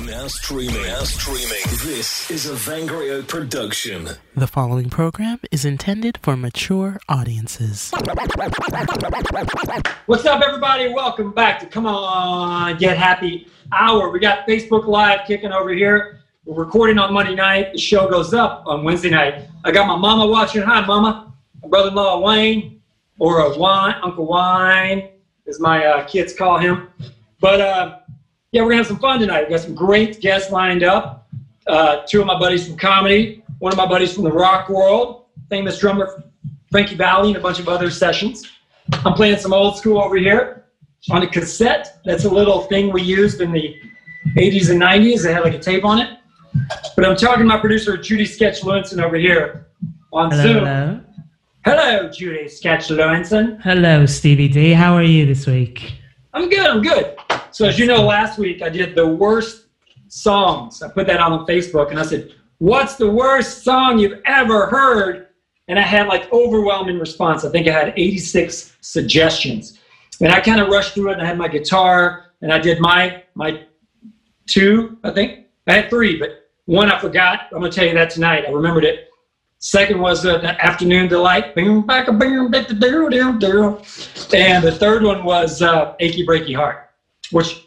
Now streaming. Now streaming. This is a Vangrio production. The following program is intended for mature audiences. What's up, everybody? Welcome back to Come On Get Happy Hour. We got Facebook Live kicking over here. We're recording on Monday night. The show goes up on Wednesday night. I got my mama watching. Hi, mama. My brother-in-law Wayne, or a Wine, Uncle Wine, as my uh, kids call him. But uh, yeah, we're gonna have some fun tonight. We've got some great guests lined up. Uh, two of my buddies from comedy, one of my buddies from the rock world, famous drummer Frankie Valli, and a bunch of other sessions. I'm playing some old school over here on a cassette. That's a little thing we used in the 80s and 90s. It had like a tape on it. But I'm talking to my producer Judy Sketch Lewinson over here on Hello, Zoom. hello. Hello, Judy Sketch Lewinson. Hello, Stevie D. How are you this week? I'm good. I'm good. So as you know, last week I did the worst songs. I put that on Facebook, and I said, "What's the worst song you've ever heard?" And I had like overwhelming response. I think I had 86 suggestions, and I kind of rushed through it. And I had my guitar, and I did my my two. I think I had three, but one I forgot. I'm gonna tell you that tonight. I remembered it. Second was uh, the afternoon delight. And the third one was uh, achy breaky heart, which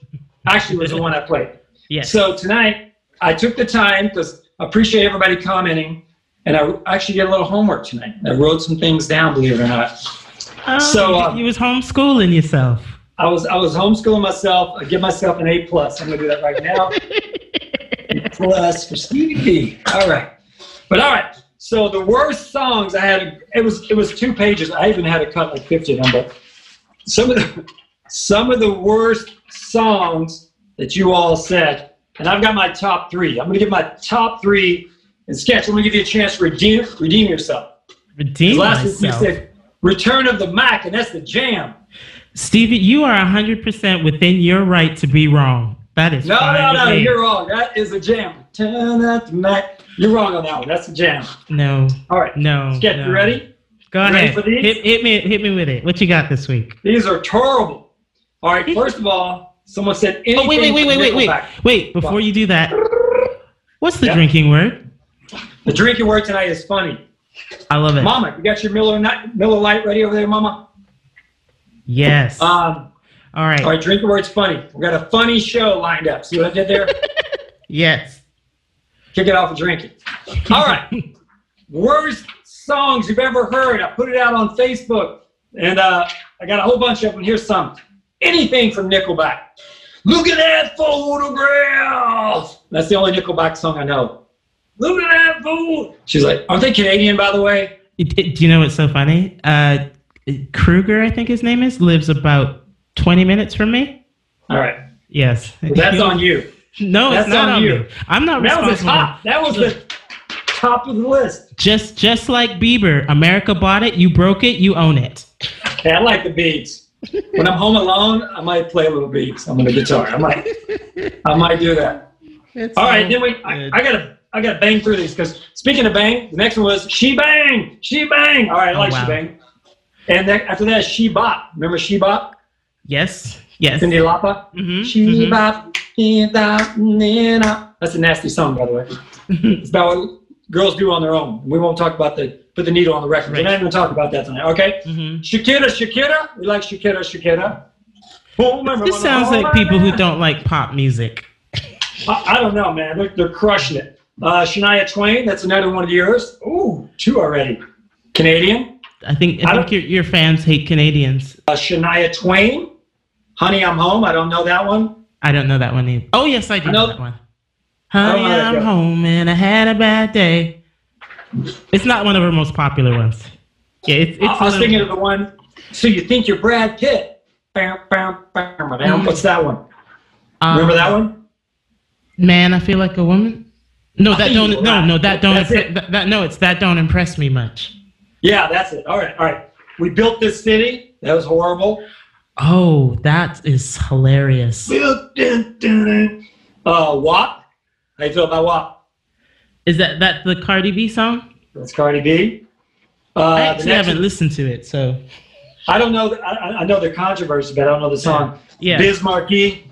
actually was the one I played. Yes. So tonight I took the time because I appreciate everybody commenting, and I actually did a little homework tonight. I wrote some things down, believe it or not. Oh, so, you- um, you was homeschooling yourself. I was I was homeschooling myself. I give myself an A plus. I'm gonna do that right now. A plus for Stevie P. All right, but all right. So the worst songs I had it was it was two pages. I even had to cut like 50 of them. But some of the some of the worst songs that you all said, and I've got my top three. I'm gonna give my top three and sketch. I'm gonna give you a chance to redeem redeem yourself. Redeem Last week you said Return of the Mac, and that's the jam. Stevie, you are 100% within your right to be wrong. That is No, no, no, you're wrong. That is a jam. Turn up the Mac. You're wrong on that one. That's a jam. No, All right. no. Sketch, no. you ready? Go Ready ahead. for these? Hit, hit me, hit me with it. What you got this week? These are terrible. All right. First of all, someone said anything. Oh, wait, wait, wait, wait, wait, wait. Wait, before you do that, what's the Yeah. drinking word? The drinking word tonight is funny. I love it. Mama, you got your Miller, Miller Light ready over there, Mama? Yes. Um, All right. all right, drinking word's funny. We got a funny show lined up. See what I did there? Yes. Kick it off with drinking. All right. Worst songs you've ever heard. I put it out on Facebook, and uh, I got a whole bunch of them. Here's some. Anything from Nickelback. Look at that photograph. That's the only Nickelback song I know. Look at that fool. She's like, aren't they Canadian, by the way? Do you know what's so funny? Uh, Kroeger, I think his name is, lives about 20 minutes from me. All right. Yes. Well, that's on you. No, That's it's not on on, you. me. I'm not That was the top. That was the top of the list. Just, just like Bieber, America bought it. You broke it. You own it. Hey, I like the beats. When I'm home alone, I might play a little beats on the guitar. I might, I might do that. All right, then we. I, I gotta, I gotta bang through these because speaking of bang, the next one was she bang, she bang. All right, I Oh, like wow. she bang. And then after that, she bop. Remember she bop? Yes. Yes. Cyndi Lauper. Mhm, She mhm. bop. she bop, nina. That's a nasty song, by the way. It's about what girls do on their own. We won't talk about the put the needle on the record. We're not even talk about that tonight. Okay. Mhm. Shakira, Shakira. We like Shakira, Shakira. This sounds like people who don't like pop music. I, I don't know, man. They're, they're crushing it. Uh, Shania Twain, that's another one of yours. Ooh, two already. Canadian. I think I I think your, your fans hate Canadians. Uh, Shania Twain, Honey, I'm Home. I don't know that one. I don't know that one either. Oh yes, I do I know know- that one. Honey, I'm home and I had a bad day. It's not one of her most popular ones. Yeah, it's. it's I, was little- thinking of the one, So You Think You're Brad Pitt. Bam, bam, bam, bam. What's that one? um, Remember that one? Man, I feel like a woman. No, I that don't. No, right. no, that don't. Impre- That, that- no, it's that don't impress me much. Yeah, that's it. All right, all right. We built this city. That was horrible. Oh, that is hilarious. Built it, dun, dun. Uh, WAP. How you feel about WAP? Is that that the Cardi B song? That's Cardi B. Uh, I actually haven't one- listened to it, so I don't know. I, I- know the controversy, but I don't know the song. Yeah. Biz Markie.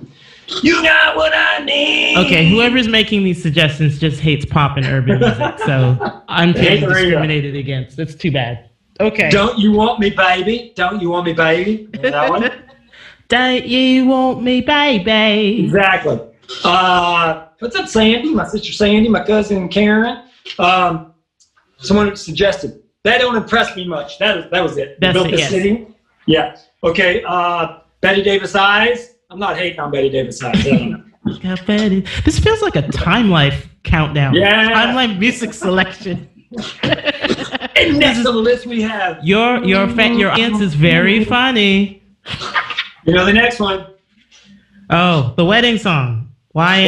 You got what I need. Okay, whoever's making these suggestions just hates pop and urban music, so I'm feeling discriminated against. It's too bad. Okay. Don't you want me, baby? Don't you want me, baby? That one? Don't you want me, baby? Exactly. Uh, what's up, Sandy? My sister Sandy, my cousin Karen. Um, someone suggested that don't impress me much. That was that was it. That's built it, the yes. city. Yeah. Okay. Uh, Bette Davis eyes. I'm not hating on Bette Davis eyes. I don't know. Got Betty. This feels like a Time Life countdown. Yeah. Time Life music selection. and next on the list we have. Your your fa- your audience is very funny. You know the next one. Oh, the wedding song. YMCA.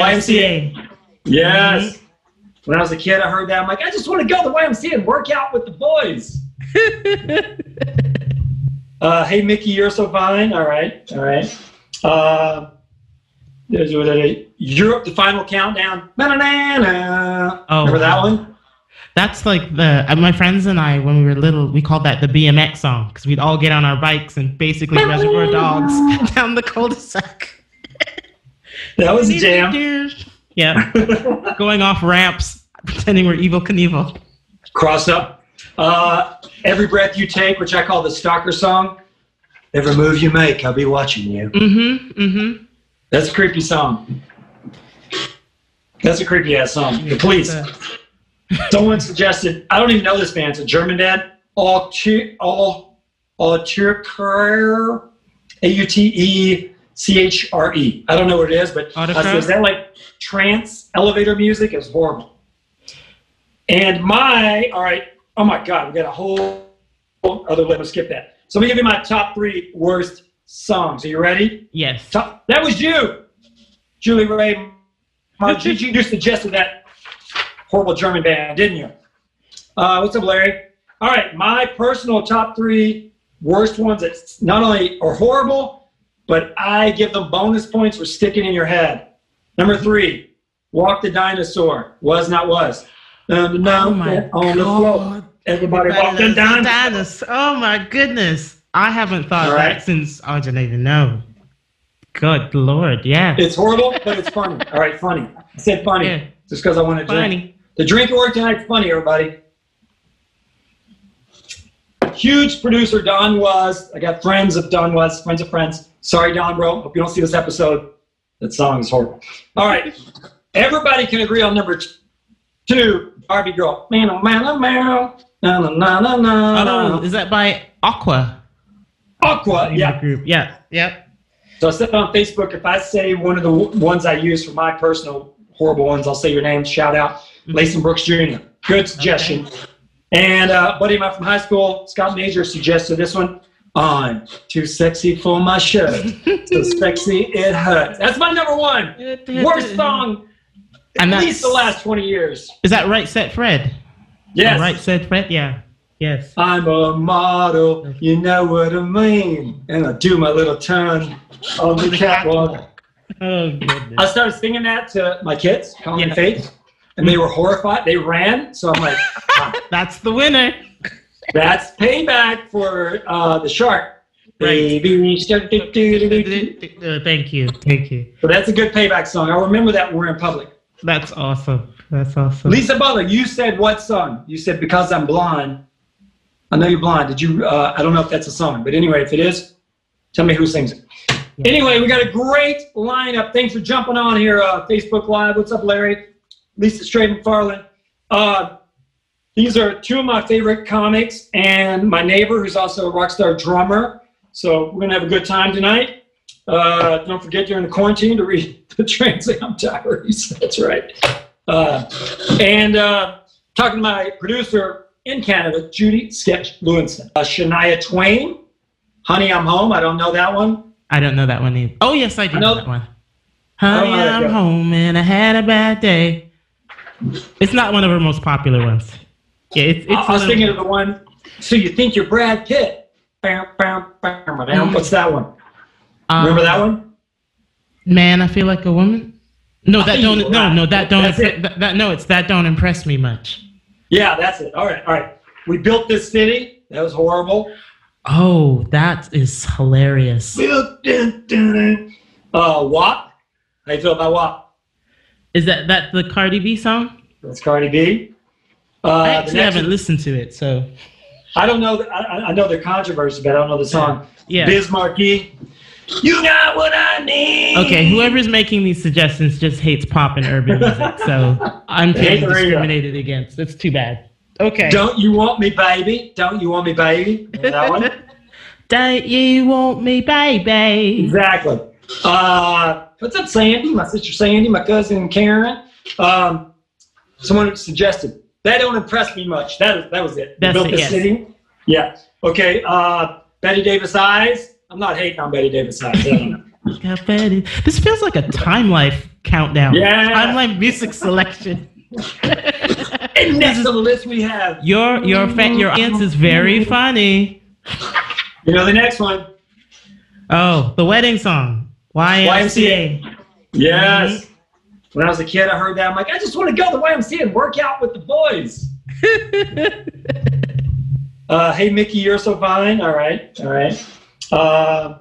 YMCA. Yes. When I was a kid, I heard that. I'm like, I just want to go to the YMCA and work out with the boys. Uh, hey, Mickey, you're so fine. All right. All right. Uh, there's what I- Europe, the final countdown. Na-na-na-na. Oh, Remember that one? That's like the uh, my friends and I when we were little, we called that the BMX song because we'd all get on our bikes and basically Reservoir Dogs down the cul-de-sac. That was a jam. Yeah, going off ramps, pretending we're Evel Knievel. Cross up. Uh, Every breath you take, which I call the stalker song. Every move you make, I'll be watching you. Mm-hmm. Mm-hmm. That's a creepy song. That's a creepy ass song. The police. Someone suggested, I don't even know this band. It's a German band. All all all A U T E C H R E. I don't know what it is, but said, Autocrat? is that like trance elevator music? It's horrible. And my, all right, oh my God, we got a whole other list. Let's skip that. So let me give you my top three worst songs. Are you ready? Yes. Top, that was you, Julie Ray. Uh, you, you suggested that horrible German band, didn't you? Uh, what's up, Larry? All right, my personal top three worst ones that not only are horrible, but I give them bonus points for sticking in your head. Number three, Walk the Dinosaur. Was not was. Um, no, Oh my on the floor. God. Everybody walk the dinosaur. Dinosaur. Oh my goodness. I haven't thought All of right. that since I don't even know. Good lord, yeah. It's horrible, but it's funny. All right, funny. I said funny Yeah. just because I want to drink. Funny. The drink at work tonight's funny, everybody. Huge producer Don Was. I got friends of Don Was, friends of friends. Sorry, Don, bro. Hope you don't see this episode. That song is horrible. All right. Everybody can agree on number two, Barbie Girl. Man, oh, man, oh, man. Na, na, na, na, na. Oh, is that by Aqua? Aqua, yeah. Group. Yeah. Yep. So I said on Facebook, if I say one of the w- ones I use for my personal horrible ones, I'll say your name, shout out, Lason Brooks Jr. Good suggestion. And uh, buddy of mine from high school, Scott Major, suggested this one. I'm too sexy for my shirt. so sexy it hurts. That's my number one. Worst song And at least the last 20 years. Is that Right Said Fred? Yes. Right Said Fred? Yeah. Yes. I'm a model, you know what I mean. And I do my little turn on the catwalk. Oh goodness. I started singing that to my kids, Colin and Yeah. Faith, and they were horrified. They ran, so I'm like, "Ah, That's the winner. That's payback for uh, the shark. Right. Uh, Thank you. Thank you. So that's a good payback song. I'll remember that when we're in public. That's awesome. That's awesome. Lisa Butler, you said what song? You said because I'm blind. I know you're blind. Did you? Uh, I don't know if that's a song, but anyway, if it is, tell me who sings it. Anyway, we got a great lineup. Thanks for jumping on here, uh, Facebook Live. What's up, Larry? Lisa Strait McFarland. Uh, these are two of my favorite comics, and my neighbor, who's also a rock star drummer. So we're gonna have a good time tonight. Uh, don't forget during the quarantine to read the Trans Am Diaries. That's right. Uh, and uh, talking to my producer in Canada, Judy Sketch Lewinson. Uh, Shania Twain, Honey, I'm Home. I don't know that one. I don't know that one either. Oh yes, I do I know know- that one. Honey, I'm home and I had a bad day. It's not one of her most popular ones. Yeah, it's. it's I, I was thinking of the one. So you think you're Brad Pitt? Bam, bam, bam, bam. What's that one? um, Remember that one? Man, I feel like a woman. No, I that don't. No, right. no, that don't. Impre-. That, that- no, it's that don't impress me much. Yeah, that's it. All right, all right. We built this city. That was horrible. Oh, that is hilarious. Built it, dun, dun. Uh, WAP. How you feel about what? Is that that the Cardi B song? That's Cardi B. Uh, I actually haven't one- listened to it, so I don't know. I, I- know the controversy, but I don't know the song. yeah. Biz Markie. You got what I need. Okay, whoever's making these suggestions just hates pop and urban music, so I'm feeling discriminated against. It's too bad. Okay. Don't you want me, baby? Don't you want me, baby? That one. Don't you want me, baby? exactly. Uh, what's up, Sandy? My sister Sandy, my cousin Karen. Um, someone suggested that don't impress me much. That that was it. That's built it, the yes. city. Yeah. Okay. Uh, Bette Davis eyes. I'm not hating on Bette Davis eyes. Got Betty. This feels like a Time Life countdown. Yeah. Time Life music selection. and on the list we have. Your your fa- your audience is very funny. You know the next one. Oh, the wedding song. YMCA. YMCA. Yes. When I was a kid, I heard that. I'm like, I just want to go to the YMCA and work out with the boys. Uh, hey, Mickey, you're so fine. All right. All right. Uh,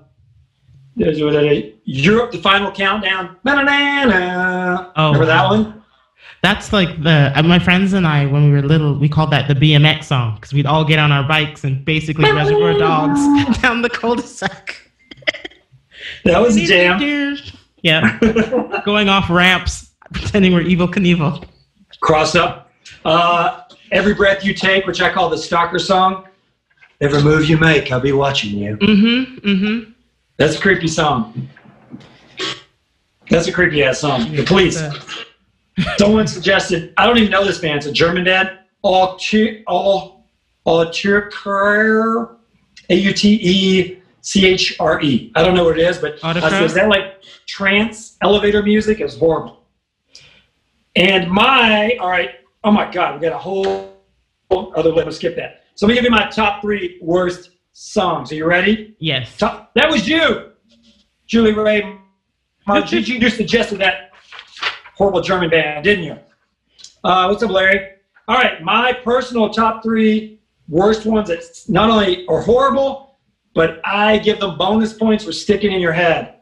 there's what it- Europe, the final countdown. Na-na-na-na. Oh, Remember that one? That's like the uh, my friends and I when we were little we called that the BMX song because we'd all get on our bikes and basically Reservoir Dogs down the cul-de-sac. That was a jam. Yeah, going off ramps, pretending we're Evel Knievel. Cross up. Uh, Every breath you take, which I call the stalker song. Every move you make, I'll be watching you. Mm-hmm. Mm-hmm. That's a creepy song. That's a creepy ass song. The police. Someone suggested. I don't even know this band. It's a German band. All all all A U T E C H R E. I don't know what it is, but I Autocrat? said, is that like trance elevator music? It's horrible. And my all right. Oh my God, we got a whole other. Let me skip that. So let me give you my top three worst songs. Are you ready? Yes. Top, that was you, Julie Ray. March. you, suggested that horrible German band, didn't you? Uh, what's up, Larry? All right, my personal top three worst ones that not only are horrible, but I give them bonus points for sticking in your head.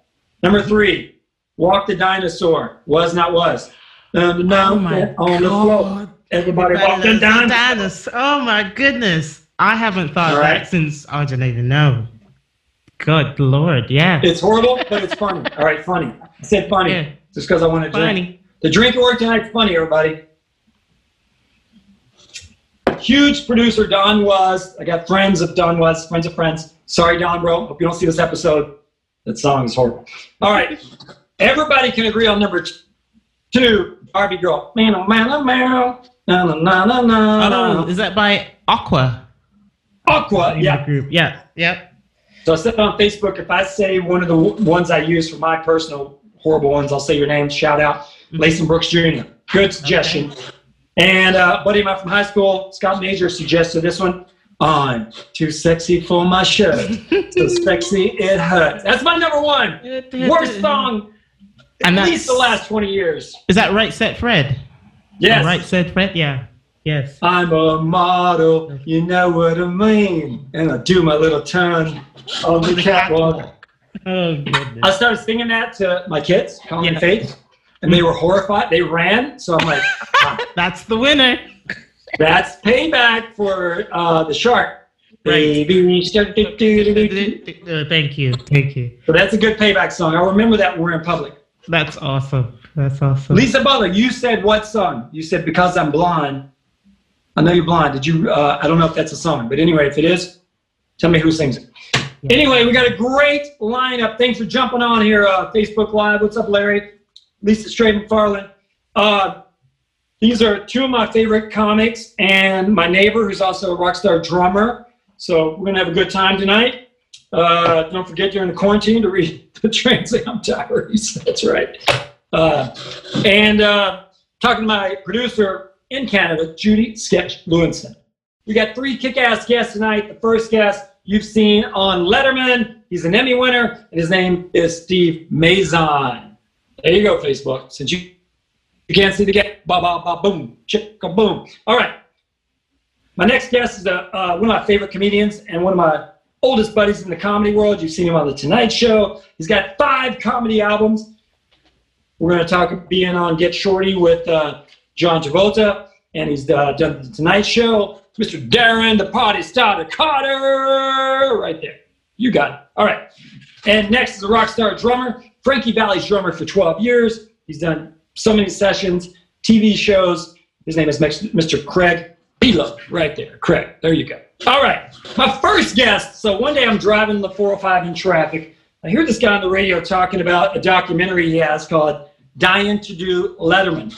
Number three, Walk the Dinosaur. Was not was. Um, no, Oh my on the floor. God. Everybody walk the dinosaur. Dinosaur. Oh my goodness. I haven't thought All of right. that since I didn't even know. Good lord, yeah. It's horrible, but it's funny. All right, funny. I said funny Yeah. just because I want to drink. Funny. The drink at work tonight's funny, everybody. Huge producer Don Was. I got friends of Don Was, friends of friends. Sorry, Don, bro. Hope you don't see this episode. That song is horrible. All right. Everybody can agree on number two, Barbie Girl. Man, oh, man, oh, man. Na, na, na, na, na. Oh, is that by Aqua? Aqua, yeah. Group. Yeah. Yep. So I said on Facebook, if I say one of the ones I use for my personal horrible ones, I'll say your name, shout out, Lason Brooks Jr. Good suggestion. And uh, buddy of mine from high school, Scott Major, suggested this one. I'm too sexy for my shirt. so sexy it hurts. That's my number one. Worst song And at least the last 20 years. Is that Right Said Fred? Yes. Right Said Fred? Yeah. Yes. I'm a model, you know what I mean. And I do my little turn on the catwalk. Oh goodness. I started singing that to my kids, Colin and Faith, and they were horrified. They ran, so I'm like, ah, That's the winner. That's payback for uh, the shark. Right. Uh, thank you. Thank you. So that's a good payback song. I remember that when we're in public. That's awesome. That's awesome. Lisa Butler, you said what song? You said because I'm blind. I know you're blind. Did you? Uh, I don't know if that's a song, but anyway, if it is, tell me who sings it. Anyway, we got a great lineup. Thanks for jumping on here, uh, Facebook Live. What's up, Larry? Lisa Strait McFarland. Uh, these are two of my favorite comics, and my neighbor, who's also a rock star drummer. So we're gonna have a good time tonight. Uh, don't forget during the quarantine to read the Trans Am Diaries. That's right. Uh, and uh, talking to my producer in Canada, Judy Sketch Lewinson. We got three kick-ass guests tonight. The first guest you've seen on Letterman. He's an Emmy winner, and his name is Steve Mazan. There you go, Facebook. Since you you can't see the gap. ba ba ba boom, chicka boom. All right. My next guest is a, uh, one of my favorite comedians and one of my oldest buddies in the comedy world. You've seen him on the Tonight Show. He's got five comedy albums. We're going to talk being on Get Shorty with uh, John Travolta, and he's uh, done the Tonight Show. Mr. Darren, the party starter Carter, right there. You got it. All right. And next is a rock star drummer, Frankie Valli's drummer for 12 years. He's done so many sessions, TV shows. His name is Mr. Craig Belo, right there. Craig, there you go. All right. My first guest. So one day I'm driving the 405 in traffic. I hear this guy on the radio talking about a documentary he has called Dying to Do Letterman.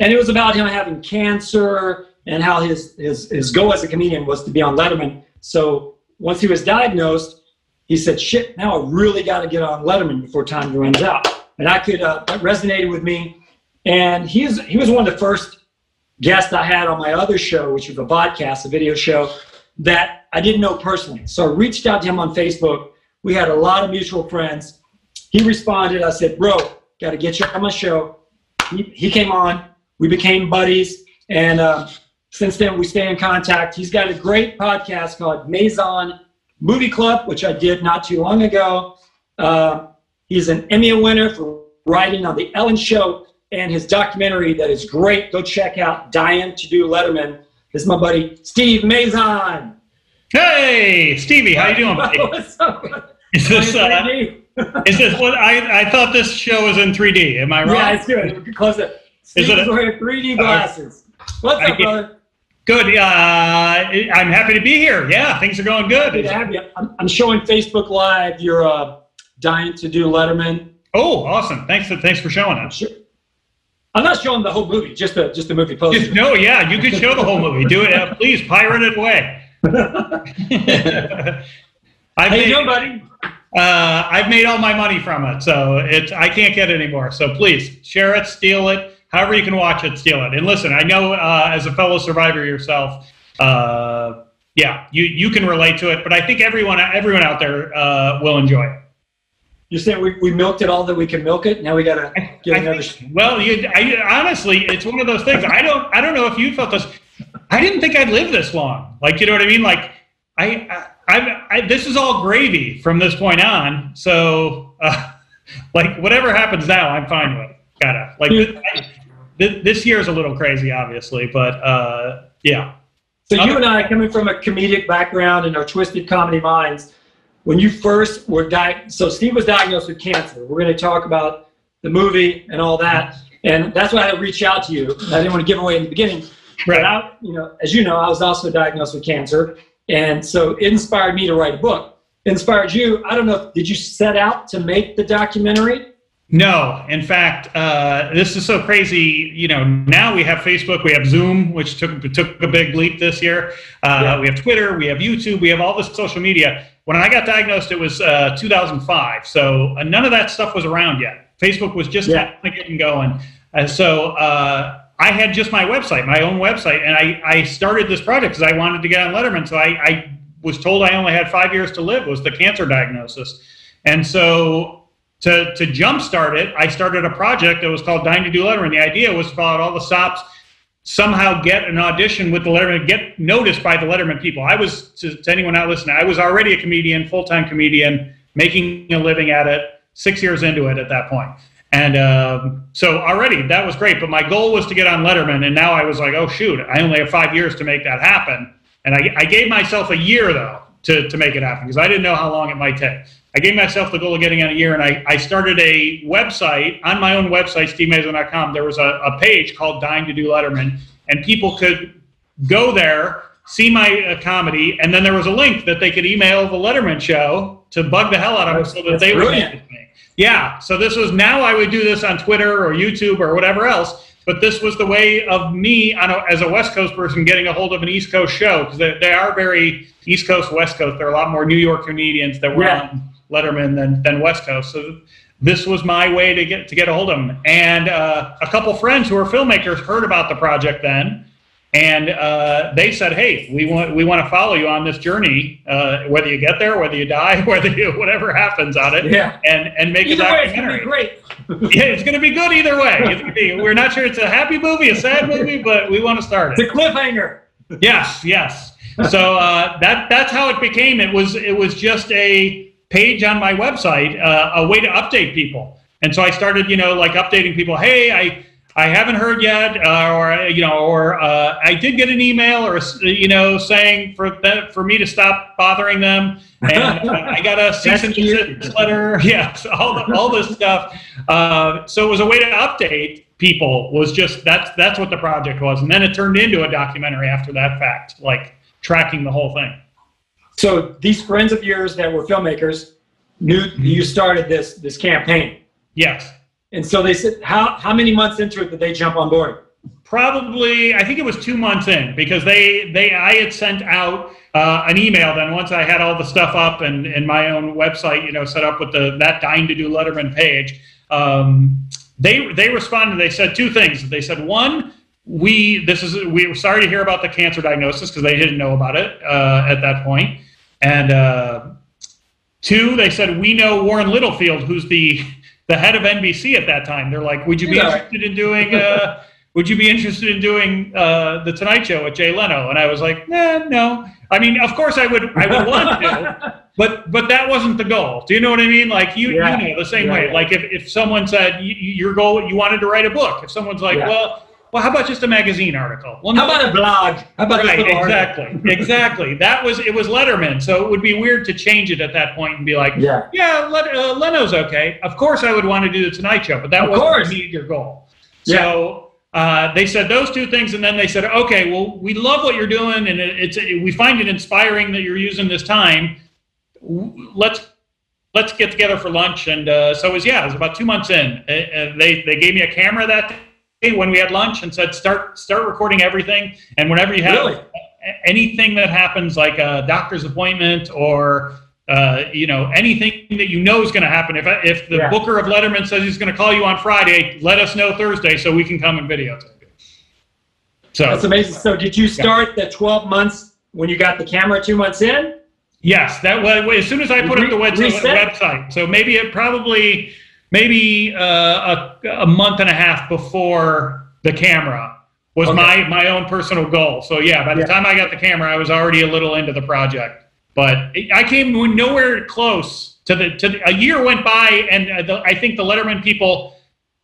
And it was about him having cancer and how his, his, his goal as a comedian was to be on Letterman. So once he was diagnosed, he said, shit, now I really got to get on Letterman before time runs out. And I could, uh, that resonated with me. And he's, he was one of the first guests I had on my other show, which was a podcast, a video show that I didn't know personally. So I reached out to him on Facebook. We had a lot of mutual friends. He responded. I said, bro, got to get you on my show. He, he came on. We became buddies. And uh, since then, we stay in contact. He's got a great podcast called Mazan Movie Club, which I did not too long ago. Uh, he's an Emmy winner for writing on The Ellen Show and his documentary that is great. Go check out Dying to Do Letterman. This is my buddy Steve Mazan. Hey, Stevie, how you doing, buddy? What's up? Is this, uh, is this what I, I thought this show was in 3D? Am I wrong? Yeah, it's good. Close it. Steve's it a- wearing 3D glasses. What's up, brother? Good. Uh, I'm happy to be here. Yeah, things are going Good to have you. I'm, I'm showing Facebook Live. You're uh, dying to do Letterman. Oh, awesome. Thanks for, thanks for showing us. Sure. I'm not showing the whole movie, just the just the movie poster. Just, no, yeah, you could show the whole movie. Do it. Uh, please pirate it away. I've How you made, doing, buddy? uh, I've made all my money from it, so it's I can't get it anymore. So please share it, steal it, however you can watch it, steal it. And listen, I know uh, as a fellow survivor yourself, uh, yeah, you you can relate to it, but I think everyone everyone out there uh, will enjoy it. You're saying we, we milked it all that we can milk it. Now we gotta get I another. think- well, you, I, honestly, it's one of those things. I don't, I don't know if you felt this. I didn't think I'd live this long. Like, you know what I mean? Like, I, I, I, I this is all gravy from this point on. So, uh, like, whatever happens now, I'm fine with. It. Gotta like, I, this, this year is a little crazy, obviously, but uh, yeah. So you and I, coming from a comedic background and our twisted comedy minds, when you first were diagnosed, so Steve was diagnosed with cancer. We're going to talk about the movie and all that, and that's why I reached out to you. I didn't want to give away in the beginning, but Right. I, you know, as you know, I was also diagnosed with cancer, and so it inspired me to write a book. Inspired you? I don't know. Did you set out to make the documentary? No, in fact, uh, this is so crazy. You know, now we have Facebook, we have Zoom, which took took a big leap this year. Uh, Yeah. We have Twitter, we have YouTube, we have all this social media. When I got diagnosed, it was uh, 2005, so uh, none of that stuff was around yet. Facebook was just Yeah. getting going, and so uh, I had just my website, my own website, and I I started this project because I wanted to get on Letterman. So I, I was told I only had five years to live was the cancer diagnosis, and so to to jumpstart it, I started a project that was called Dying to Do Letterman. The idea was to follow all the stops, somehow get an audition with the Letterman, get noticed by the Letterman people. I was to, to anyone out listening, I was already a comedian, full time comedian, making a living at it. Six years into it at that point. And um, so already that was great, but my goal was to get on Letterman, and now I was like, oh shoot, I only have five years to make that happen. And I, I gave myself a year though to, to make it happen because I didn't know how long it might take. I gave myself the goal of getting out a year, and I, I started a website on my own website, stevemazan.com. There was a, a page called Dying to Do Letterman, and people could go there, see my uh, comedy, and then there was a link that they could email the Letterman show to bug the hell out of them so that they would me. Yeah, so this was now I would do this on Twitter or YouTube or whatever else, but this was the way of me on a, as a West Coast person getting a hold of an East Coast show because they, they are very East Coast, West Coast. There are a lot more New York comedians that were Yeah. on Letterman than, than West Coast. So this was my way to get to get a hold of them. And uh, a couple friends who are filmmakers heard about the project then, and uh, they said, "Hey, we want we want to follow you on this journey, uh, whether you get there, whether you die, whether you whatever happens on it, Yeah. and and make Either a way, it's gonna documentary." be great. yeah, it's going to be good either way. It's gonna be, we're not sure it's a happy movie, a sad movie, but we want to start it. It's a cliffhanger. Yes, yes. So uh, that that's how it became. It was it was just a page on my website, uh, a way to update people And so I started, you know, like updating people. Hey, I I haven't heard yet, uh, or you know, or uh, I did get an email, or you know, saying for that for me to stop bothering them, and I got a cease and desist letter. Yeah, so all the, all this stuff. Uh, so it was a way to update people. Was just that's that's what the project was, and then it turned into a documentary after that fact, like tracking the whole thing. So these friends of yours that were filmmakers knew you started this this campaign. Yes. And so they said, how how many months into it did they jump on board? Probably, I think it was two months in because they they I had sent out uh, an email. Then once I had all the stuff up and and my own website, you know, set up with the that dying to do Letterman page, um, they they responded. They said two things. They said one, we this is we were sorry to hear about the cancer diagnosis because they didn't know about it uh, at that point, and uh, two, they said we know Warren Littlefield, who's the the head of NBC at that time. They're like, would you be Yeah. interested in doing? Uh, would you be interested in doing uh, the Tonight Show with Jay Leno? And I was like, nah, no. I mean, of course I would. I would want to, but but that wasn't the goal. Do you know what I mean? Like you, Yeah. you know the same Yeah, way. Like if, if someone said y- y- your goal, you wanted to write a book. If someone's like, well, well, how about just a magazine article? Well, How about a blog? How about Right, article? exactly, exactly. That was it was Letterman, so it would be weird to change it at that point and be like, Yeah. yeah, Let, uh, Leno's okay. Of course, I would want to do the Tonight Show, but that Of wasn't meet your goal. So uh, they said those two things, and then they said, okay, well, we love what you're doing, and it, it's we find it inspiring that you're using this time. Let's let's get together for lunch, and uh, so it was yeah, it was about two months in. They they gave me a camera that day when we had lunch and said start start recording everything, and whenever you have Really? anything that happens like a doctor's appointment or uh, you know anything that you know is going to happen if if the Yeah. booker of letterman says he's going to call you on friday let us know thursday so we can come and videotape it so That's amazing. So did you start the 12 months when you got the camera two months in? Yes, that was as soon as I put up the web- Reset? website. So maybe it probably maybe uh, a, a month and a half before the camera was Okay. my my own personal goal. So yeah, by the Yeah. time I got the camera, I was already a little into the project. But it- I came nowhere close to the to the, a year went by, and uh, the, I think the Letterman people.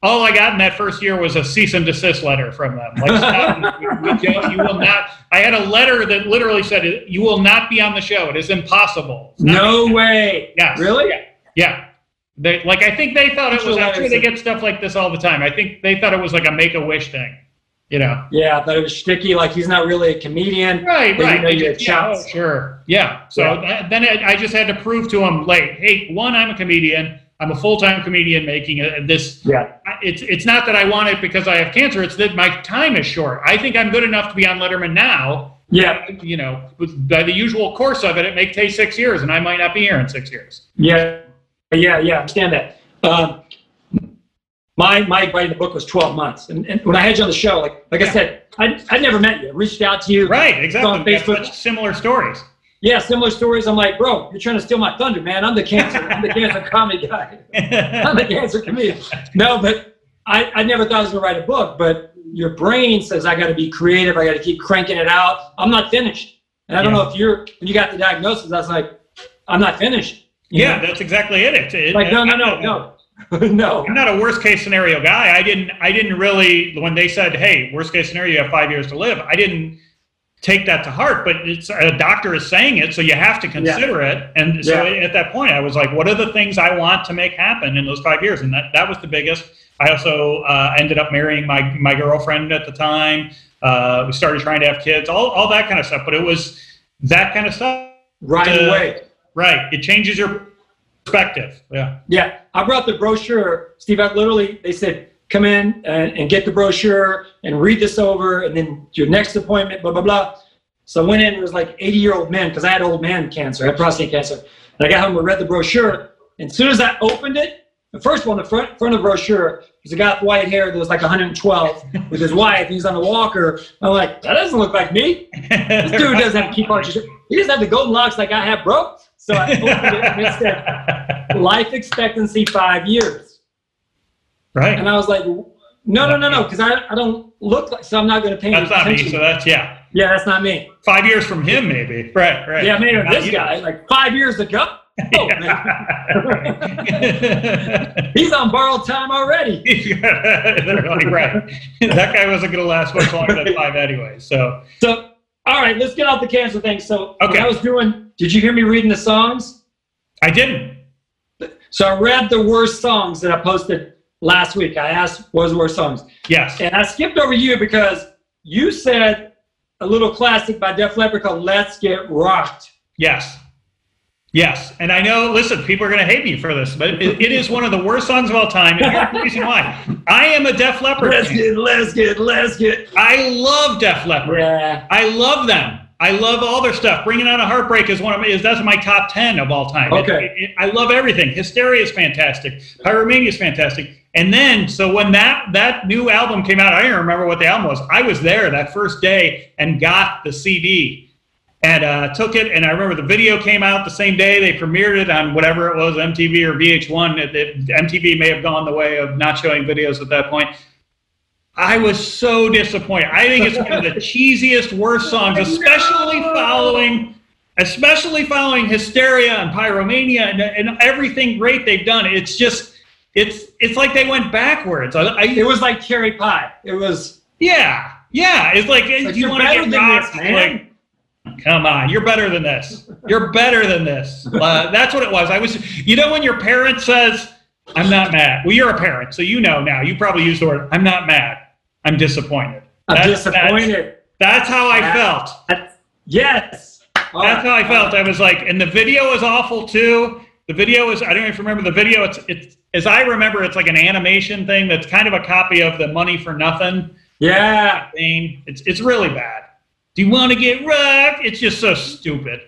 All I got in that first year was a cease and desist letter from them. Like, stop, you, you- will not. I had a letter that literally said, "You will not be on the show. It is impossible." No way. Yes. Really? yeah. They, like I think they thought it was. I'm sure they get stuff like this all the time. I think they thought it was like a make a wish thing. You know. Yeah, but it was sticky. Like he's not really a comedian. Right. Right. know you had just- yeah, oh, sure. Yeah. So Yeah. That, then I I just had to prove to him, like, hey, one, I'm a comedian. I'm a full time comedian making a, this. Yeah. It's it's not that I want it because I have cancer. It's that my time is short. I think I'm good enough to be on Letterman now. Yeah. You know, with- by the usual course of it, it may take six years, and I might not be here in six years. Yeah. Yeah. Yeah. I understand that. Um, my my writing the book was 12 months, and, and when I had you on the show, like like I said, I I never met you. I reached out to you. Right, exactly. on Facebook. similar stories. Yeah, similar stories. I'm like, bro, you're trying to steal my thunder, man. I'm the cancer. I'm the cancer comedy guy. I'm the cancer comedian. No, but I, I never thought I was gonna write a book. But your brain says I got to be creative. I got to keep cranking it out. I'm not finished. And I don't Yeah. know if you're when you got the diagnosis. I was like, I'm not finished. Yeah, know? that's exactly it. It- it- Like no, no, no, no, no. I'm not a worst case scenario guy. I didn't. I didn't really. When they said, "Hey, worst case scenario, you have five years to live," I didn't take that to heart. But it's a doctor is saying it, so you have to consider it. And so Yeah. at that point, I was like, "What are the things I want to make happen in those five years?" And that that was the biggest. I also uh, ended up marrying my my girlfriend at the time. Uh, we started trying to have kids, all all that kind of stuff. But it was that kind of stuff. Right Uh, away. Right. It changes your perspective. Yeah. Yeah, I brought the brochure, Steve. I literally, they said, come in and, and get the brochure and read this over, and then your next appointment, blah blah blah. So I went in. It was like 80 year old men because I had old man cancer, I had prostate cancer. And I got home and read the brochure. And as soon as I opened it, the first one, the front front of the brochure was a guy with white hair that was like 112 with his wife. and He's on a walker. I'm like, that doesn't look like me. This dude doesn't have to keep arches. He doesn't have the golden locks like I have, bro. So I it said life expectancy five years. right. And I was like, no, no, no, no, because I, I don't look like, so I'm not going to pay That's not me. So that's yeah. yeah, that's not me. Five years from him, maybe. Right. Right. Yeah, maybe Not this you. guy, like five years ago. Oh, He's on borrowed time already. They're like, right. That guy wasn't going to last much longer than five anyway. So, So, all right, let's get off the cancer thing. So, Okay. I was doing, did you hear me reading the songs? I didn't. So I read the worst songs that I posted last week. I asked what was the worst songs, Yes. and I skipped over you because you said a little classic by Def Leppard called "Let's Get Rocked." Yes. Yes. And I know, listen, people are going to hate me for this, but it, it is one of the worst songs of all time. And here's the reason why. I am a Def Leppard Let's fan. get, let's get, let's get. I love Def Leppard. Yeah. I love them. I love all their stuff. Bringing Out a Heartbreak is one of my, is that's my top ten of all time. Okay. it- it- I love everything. Hysteria is fantastic. Pyromania is fantastic. And then, so when that that new album came out, I don't even remember what the album was. I was there that first day and got the CD and uh, took it. And I remember the video came out the same day. They premiered it on whatever it was, MTV or VH1. It, it, MTV may have gone the way of not showing videos at that point. I was so disappointed. I think it's one of the cheesiest, worst songs, especially following, especially following Hysteria and Pyromania and, and everything great they've done. It's just, it's it's like they went backwards. I, I, It was like cherry pie. It was. yeah, yeah. It's like, Like, you you're want to better get than rocked? this, man. Like, Come on, you're better than this. You're better than this. Uh, that's what it was. I was, you know, when your parent says, "I'm not mad." Well, you're a parent, so you know now. You probably use the word, "I'm not mad." I'm disappointed. I'm That's- disappointed. That's how I felt. That's- yes. All That's how. I felt. I was like, and the video is awful too. The video is, I don't even remember the video. It's, it's, as I remember, it's like an animation thing that's kind of a copy of the Money for Nothing Yeah. thing. It's, it's really bad. Do you want to get rocked? It's just so stupid.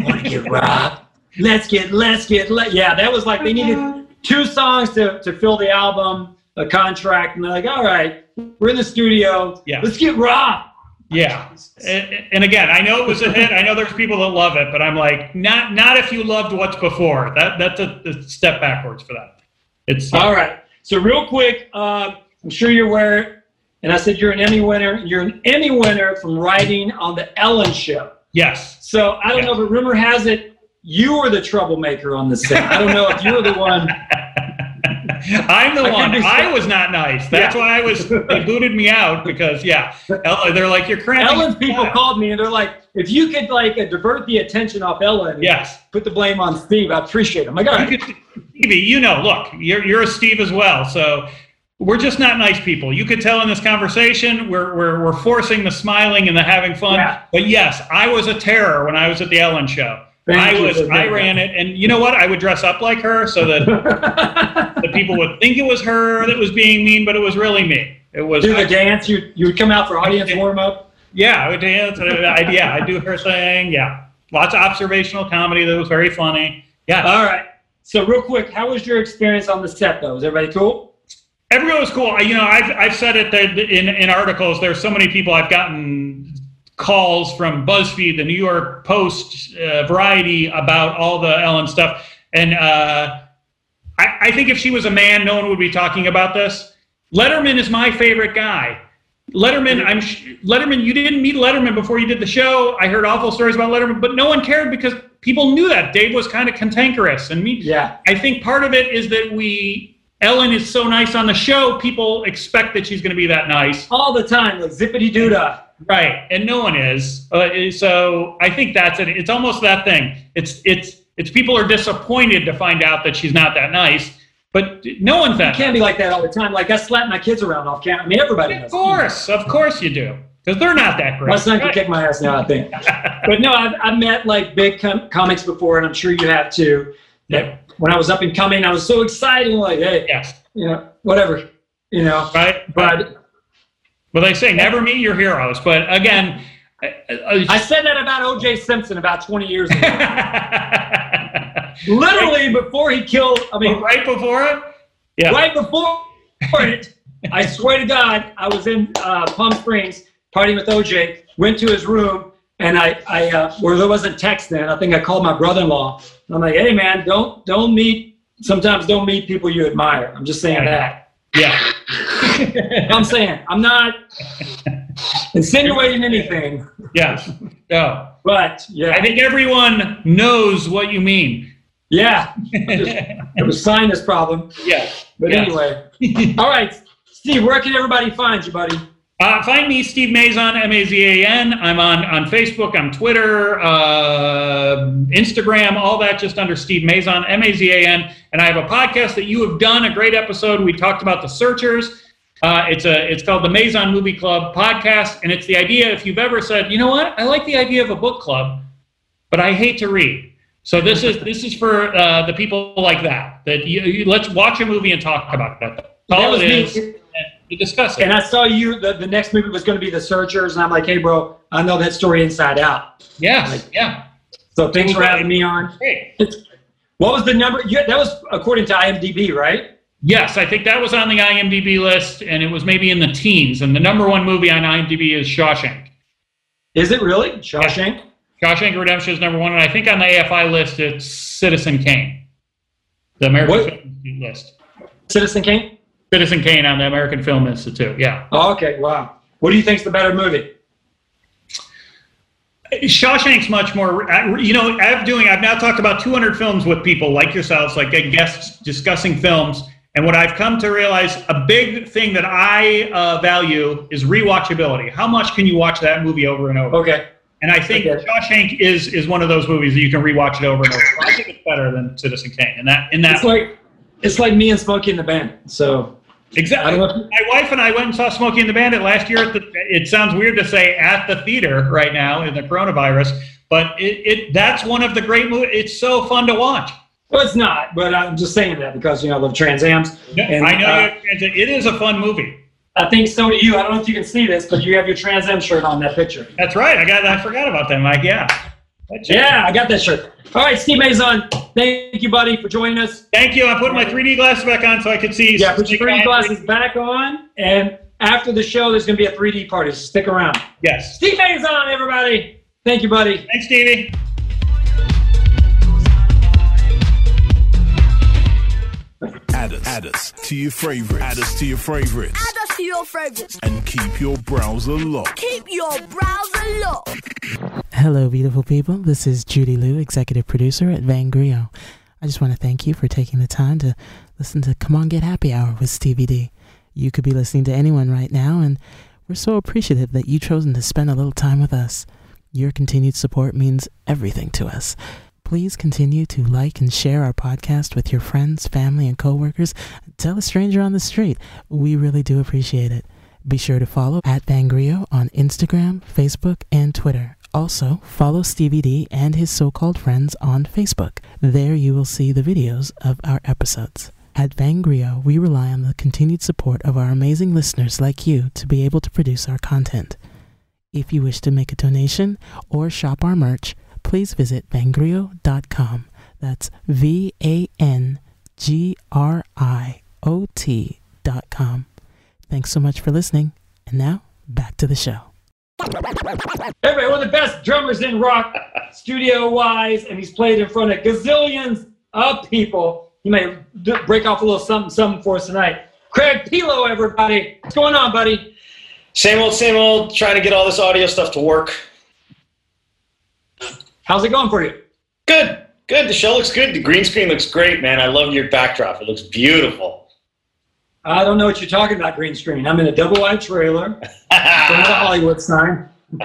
Want to get robbed? Let's get, let's get, let. Yeah, that was like they needed two songs to, to fill the album, a contract, and they're like, all right, we're in the studio. Yeah. Let's get raw. Yeah. And, and again, I know it was a hit. I know there's people that love it, but I'm like, not, not if you loved what's before. That, that's a, a step backwards for that. It's, All right. So real quick, uh, I'm sure you're aware, and I said you're an Emmy winner. You're an Emmy winner from writing on the Ellen Show. yes. So I don't Yeah. know, but rumor has it you were the troublemaker on the set. I don't know if you were the one. I'm the I one. I was not nice. That's Yeah. why I was. They booted me out because yeah, they're like you're cramping. Ellen's people called me and they're like, if you could like uh, divert the attention off Ellen, Yes, put the blame on Steve, I appreciate it. I'm like, you could, Stevie. You know, look, you're you're a Steve as well. So we're just not nice people. You could tell in this conversation we're we're we're forcing the smiling and the having fun. Yeah. But yes, I was a terror when I was at the Ellen show. Thank I was. I ran it, and you know what? I would dress up like her so that the people would think it was her that was being mean, but it was really me. It was. Do the dance. You you would come out for audience warm up. Yeah, I would dance. I, I, yeah, I do her thing. Yeah, lots of observational comedy that was very funny. Yeah, All right. So real quick, how was your experience on the set though? Was everybody cool? everyone was cool. I, you know, I've I've said it that in in articles. There's so many people I've gotten calls from BuzzFeed, the New York Post, uh, Variety about all the Ellen stuff, and uh, I, I think if she was a man, no one would be talking about this. Letterman is my favorite guy. Letterman, I'm sh- Letterman. You didn't meet Letterman before you did the show. I heard awful stories about Letterman, but no one cared because people knew that Dave was kind of cantankerous, and me. Yeah. I think part of it is that we Ellen is so nice on the show. People expect that she's going to be that nice, All the time, like zippity doo dah. Right? And no one is. Uh, so I think that's it. It's almost that thing. It's it's it's people are disappointed to find out that she's not that nice, but no one's You can't be like that all the time. Like I slap my kids around off camera. I mean, everybody Of does. course, of course you do, because they're not that great. My son can kick my ass now, I think. but no, I've, I've met like big com- comics before, and I'm sure you have too. That when I was up and coming, I was so excited, like, hey, Yes, you know, whatever, you know. right. But well, they say never meet your heroes, but again. I said that about O.J. Simpson about 20 years ago. Literally before he killed. I mean, right before it. Yeah. right before it, I swear to God, I was in uh, Palm Springs partying with OJ. Went to his room, and I, I, uh, where there wasn't text then. I think I called my brother-in-law. I'm like, hey man, don't, don't meet. Sometimes don't meet people you admire. I'm just saying that. Yeah. I'm saying I'm not insinuating anything, yes. No. but yeah, I think everyone knows what you mean. Yeah, it was sinus problem. yeah. But Yeah. anyway, all right, Steve, where can everybody find you, buddy? Uh, find me, Steve Mazan, M A Z A N. I'm on, on Facebook, I'm Twitter, uh, Instagram, all that just under Steve Mazan, M A Z A N. And I have a podcast that you have done, a great episode. We talked about the searchers. Uh, it's a it's called the Mazan Movie Club podcast, and it's the idea. If you've ever said, you know what, I like the idea of a book club, but I hate to read. So this is this is for uh, the people like that. That you, you, let's watch a movie and talk about that. That's That all was it me. is. And we discuss it. And I saw you. The, the next movie was going to be The Searchers, and I'm like, hey, bro, I know that story inside out. Yeah, yeah. So thanks for having me on. Great. What was the number? Yeah, that was according to IMDb, right? Yes, I think that was on the IMDb list, and it was maybe in the teens. And the number one movie on IMDb is Shawshank. Is it really Shawshank? Shawshank Redemption is number one, and I think on the AFI list it's Citizen Kane, the American? List. Citizen Kane? Citizen Kane on the American Film Institute. Yeah, Oh, okay, wow. What do you think's the better movie? Shawshank's much more. uh, You know, I'm doing. I've now talked about 200 films with people like yourselves, like guests discussing films. And what I've come to realize, a big thing that I uh, value is rewatchability. How much can you watch that movie over and over? Okay. And I think Okay. Shawshank is is one of those movies that you can rewatch it over and over. I think it's better than Citizen Kane. And that in that It's like it's like me and Smokey in the band. So exactly. My wife and I went and saw Smokey and the Bandit last year. At the, it sounds weird to say at the theater right now in the coronavirus, but it, it that's one of the great movies. It's so fun to watch. Well, it's not, but I'm just saying that because you know I love Trans Ams. And, I know uh, it is a fun movie. I think so do you. I don't know if you can see this, but you have your Trans Am shirt on that picture. That's right. I got I forgot about that, Mike. Yeah. Yeah, I got that shirt. All right, Steve Mazan, thank you, buddy, for joining us. Thank you. I'm putting my 3D glasses back on so I can see. Yeah, put your 3D glasses back on, and after the show, there's going to be a 3D party. So stick around. Yes. Steve Mazan, everybody. Thank you, buddy. Thanks, Stevie. Add us, add us to your favorites. Add us to your favorites. Add us to your favorites. And keep your browser locked. Keep your browser locked. Hello, beautiful people. This is Judy Liu, executive producer at Van Grio. I just want to thank you for taking the time to listen to Come On Get Happy Hour with Stevie D. You could be listening to anyone right now, and we're so appreciative that you've chosen to spend a little time with us. Your continued support means everything to us. Please continue to like and share our podcast with your friends, family, and coworkers. Tell a stranger on the street. We really do appreciate it. Be sure to follow at Vangriot on Instagram, Facebook, and Twitter. Also, follow Stevie D and his so-called friends on Facebook. There you will see the videos of our episodes. At Vangriot, we rely on the continued support of our amazing listeners like you to be able to produce our content. If you wish to make a donation or shop our merch, please visit vangriot.com. That's V A N G R I O T.com. Thanks so much for listening. And now, back to the show. Everybody, one of the best drummers in rock, studio wise, and he's played in front of gazillions of people. He may break off a little something, something for us tonight. Craig Pilo, everybody. What's going on, buddy? Same old, same old, trying to get all this audio stuff to work. How's it going for you? Good, good. The show looks good. The green screen looks great, man. I love your backdrop. It looks beautiful. I don't know what you're talking about, green screen. I'm in a double wide trailer. Don't a Hollywood sign.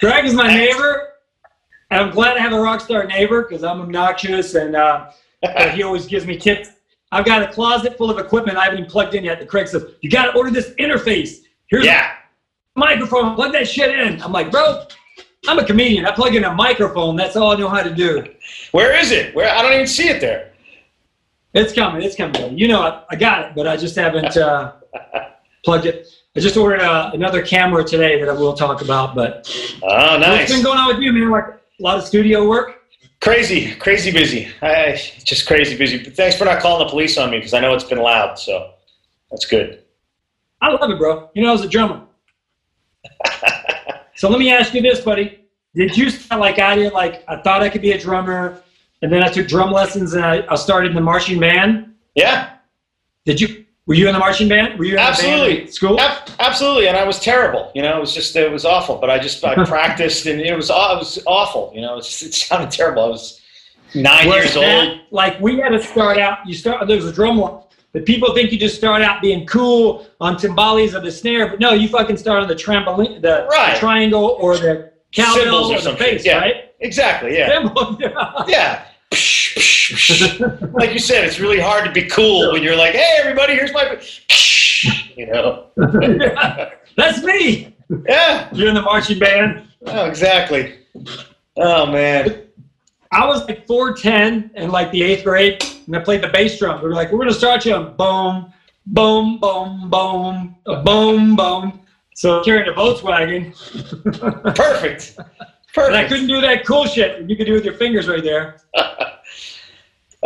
Greg is my neighbor. And I'm glad to have a rock star neighbor because I'm obnoxious and uh, he always gives me tips. I've got a closet full of equipment I haven't even plugged in yet. The Craig says, You got to order this interface. Here's yeah, a microphone. Plug that shit in. I'm like, Bro, I'm a comedian. I plug in a microphone. That's all I know how to do. where is it? Where I don't even see it there. It's coming. It's coming. You know, I, I got it, but I just haven't uh, plugged it. I just ordered uh, another camera today that I will talk about. But Oh, what's nice. been going on with you, man? Like a lot of studio work. Crazy, crazy busy. I, just crazy busy. But thanks for not calling the police on me because I know it's been loud. So that's good. I love it, bro. You know, I was a drummer. so let me ask you this, buddy. Did you start like I did? Like I thought I could be a drummer, and then I took drum lessons and I, I started in the marching band. Yeah, Did you? Were you in the marching band? Were you in the band Absolutely. school? ab- absolutely. And I was terrible. You know, it was just it was awful. But I just I practiced and it was it was awful. You know, it, just, it sounded terrible. I was nine Whereas years old. like we had to start out. You start. There's a drum roll. But people think you just start out being cool on timbales or the snare, but no, you fucking start on the trampoline, the, Right. the triangle or the cowbell or or the bass, Yeah. right? Exactly. Yeah. Cymbal, yeah. Yeah. like you said, it's really hard to be cool when you're like, "Hey, everybody, here's my," you know. That's me. Yeah. You're in the marching band. Oh, exactly. Oh man. I was like 4'10 in like the eighth grade, and I played the bass drum. We were like, we're going to start you on boom, boom, boom, boom, boom, boom. So carrying a Volkswagen. Perfect. And I couldn't do that cool shit you could do with your fingers right there.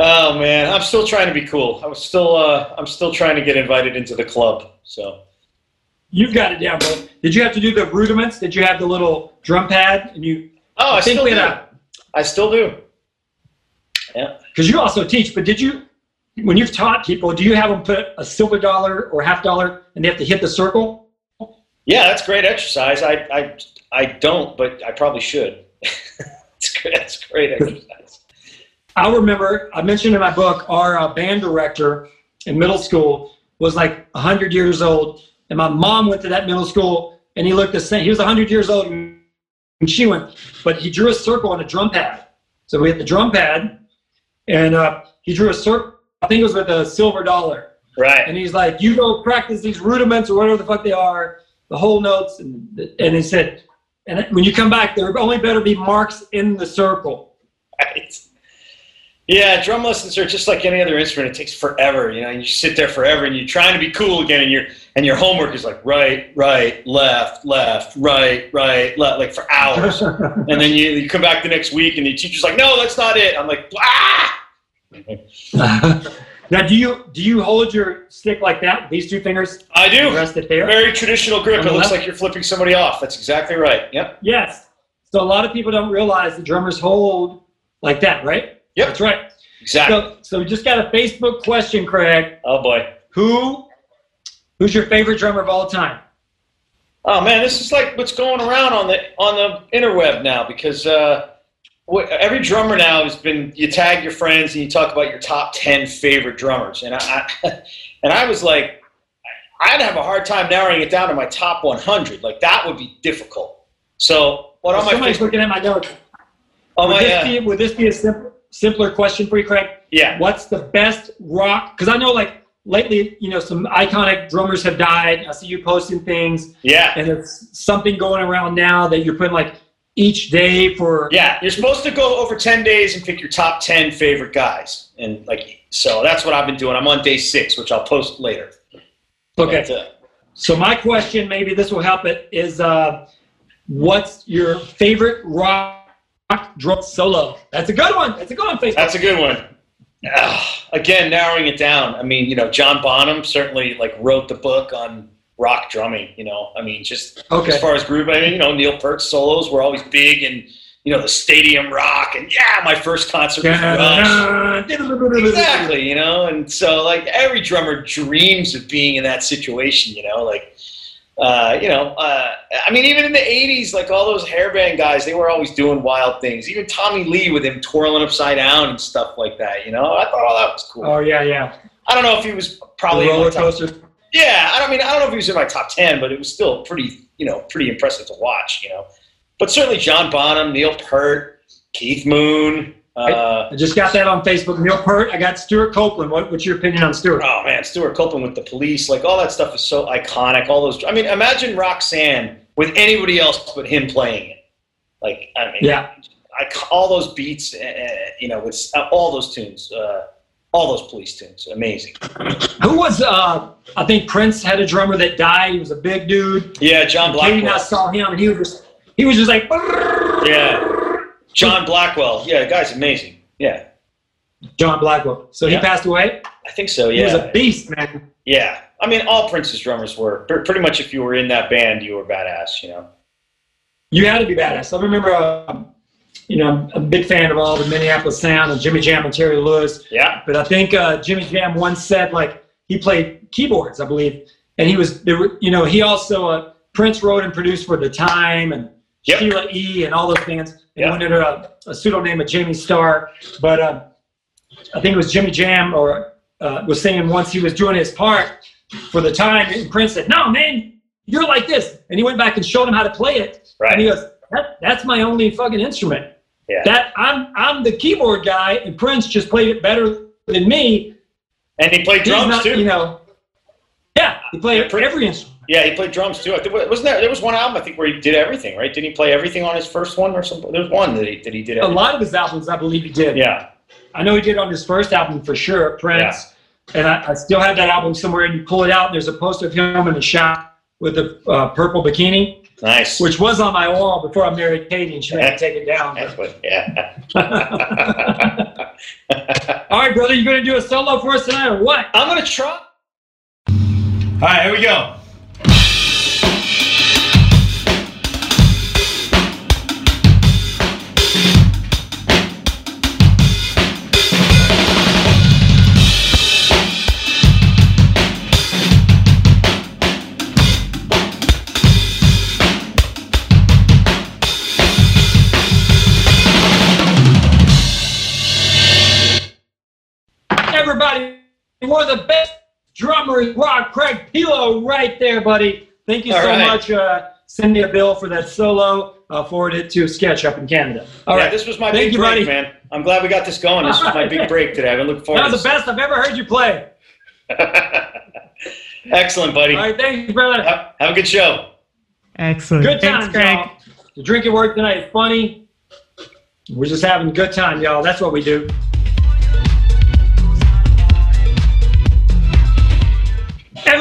Oh man, I'm still trying to be cool. I was still, uh, I'm still trying to get invited into the club. So You've got it down, bro. Did you have to do the rudiments? Did you have the little drum pad? And you, oh, I, think still we do. a, I still do. Yeah. because you also teach, but did you, when you've taught people, do you have them put a silver dollar or half dollar and they have to hit the circle? Yeah, that's great exercise. I, I, I don't, but I probably should. it's great. That's great exercise. I remember, I mentioned in my book, our uh, band director in middle school was like 100 years old. And my mom went to that middle school and he looked the same. He was 100 years old when she went, but he drew a circle on a drum pad. So we had the drum pad and uh, he drew a circle. I think it was with a silver dollar. Right. And he's like, you go practice these rudiments or whatever the fuck they are, the whole notes. And, and he said, and when you come back, there only better be marks in the circle. Right. Yeah, drum lessons are just like any other instrument. It takes forever, you know. You sit there forever, and you're trying to be cool again, and your and your homework is like right, right, left, left, right, right, left, like for hours. and then you, you come back the next week, and the teacher's like, "No, that's not it." I'm like, "Ah!" now, do you do you hold your stick like that these two fingers? I do. Rest it there. Very traditional grip. It looks like you're flipping somebody off. That's exactly right. Yep. Yes. So a lot of people don't realize the drummers hold like that, right? Yep. That's right. Exactly. So, so we just got a Facebook question, Craig. Oh boy. Who, who's your favorite drummer of all time? Oh man, this is like what's going around on the on the interweb now because uh, every drummer now has been you tag your friends and you talk about your top ten favorite drummers, and I, I and I was like, I'd have a hard time narrowing it down to my top 100. Like that would be difficult. So what on my Somebody's looking at my notes. On Would my, this, be, would this be a simple, simpler question for you, Craig? yeah, What's the best rock? Because I know, like lately, you know, some iconic drummers have died. I see you posting things, yeah, and there's something going around now that you're putting like each day for. yeah. You're supposed to go over 10 days and pick your top 10 favorite guys, and like so that's what I've been doing. I'm on day six, which I'll post later. Okay. But, uh, So my question, maybe this will help it, is uh, what's your favorite rock drum solo? That's a good one. That's a good one, Facebook. That's a good one. Ah, again, narrowing it down. I mean, you know, John Bonham certainly like wrote the book on rock drumming. You know, I mean, just Okay. as far as groove, I mean, you know, Neil Peart solos were always big, and you know, the stadium rock, and yeah, my first concert was Rush. Exactly, you know, and so like every drummer dreams of being in that situation, you know, like, uh, you know, uh, I mean, even in the '80s, like all those hairband guys, they were always doing wild things. Even Tommy Lee with him twirling upside down and stuff like that, you know. I thought all that was cool. Oh yeah, yeah. I don't know if he was probably my roller top, coaster. yeah. I don't mean I don't know if he was in my top ten, but it was still pretty, you know, pretty impressive to watch, you know. But certainly John Bonham, Neil Peart, Keith Moon. Uh, I just got that on Facebook. Neil Peart. I got Stewart Copeland. What, what's your opinion on Stewart? Oh man, Stewart Copeland with the police, like all that stuff is so iconic. All those, I mean, imagine Roxanne with anybody else but him playing it. Like, I mean, Yeah. I, all those beats, uh, you know, with uh, all those tunes, uh, all those police tunes, amazing. Who was? Uh, I think Prince had a drummer that died. He was a big dude. Yeah, John and I Blackwell. saw him, and he was just he was just like. Yeah, John Blackwell. Yeah, the guy's amazing. Yeah, John Blackwell. So Yeah. he passed away. I think so. Yeah. He was a beast, man. yeah. I mean, all Prince's drummers were pretty much. If you were in that band, you were badass. You know. You had to be badass. I remember, uh, you know, I'm a big fan of all the Minneapolis Sound and Jimmy Jam and Terry Lewis. Yeah. But I think uh, Jimmy Jam once said like he played keyboards, I believe, and he was there. Were, you know, he also uh, Prince wrote and produced for The Time and Yep. Sheila E. and all those bands. And Yeah. went under a, a pseudonym of Jamie Starr. But um, I think it was Jimmy Jam or uh, was singing once he was doing his part for the time, and Prince said, "No, man, you're like this," and he went back and showed him how to play it. Right. And he goes, that, "That's my only fucking instrument. Yeah. That I'm I'm the keyboard guy, and Prince just played it better than me. And he played drums not, too. you know." Yeah, he played Yeah, every instrument. Yeah, he played drums too. I think wasn't there? There was one album I think where he did everything, right? Didn't he play everything on his first one or something? There was one that he that he did. A lot of his albums, I believe he did. Yeah, I know he did on his first album for sure, Prince. Yeah. And I, I still have that album somewhere. And you pull it out, and there's a poster of him in a shop with a uh, purple bikini, nice. which was on my wall before I married Katie, and she had to take it down. That's what. Yeah. All right, brother, you going to do a solo for us tonight, or what? I'm gonna try. All right, here we go. One of the best drummers, Rock Craig Pilo, right there, buddy. Thank you All so right. much. Uh, send me a bill for that solo. I'll forward it to Sketch up in Canada. All yeah, right, this was my Thank big you, break, buddy. man. I'm glad we got this going. This was my big break today. I've been looking forward that to was the this. best I've ever heard you play. Excellent, buddy. All right, thank you, brother. Have, have a good show. Excellent. Good Thanks, times, Greg. y'all. The drinking work tonight is funny. We're just having a good time, y'all. That's what we do.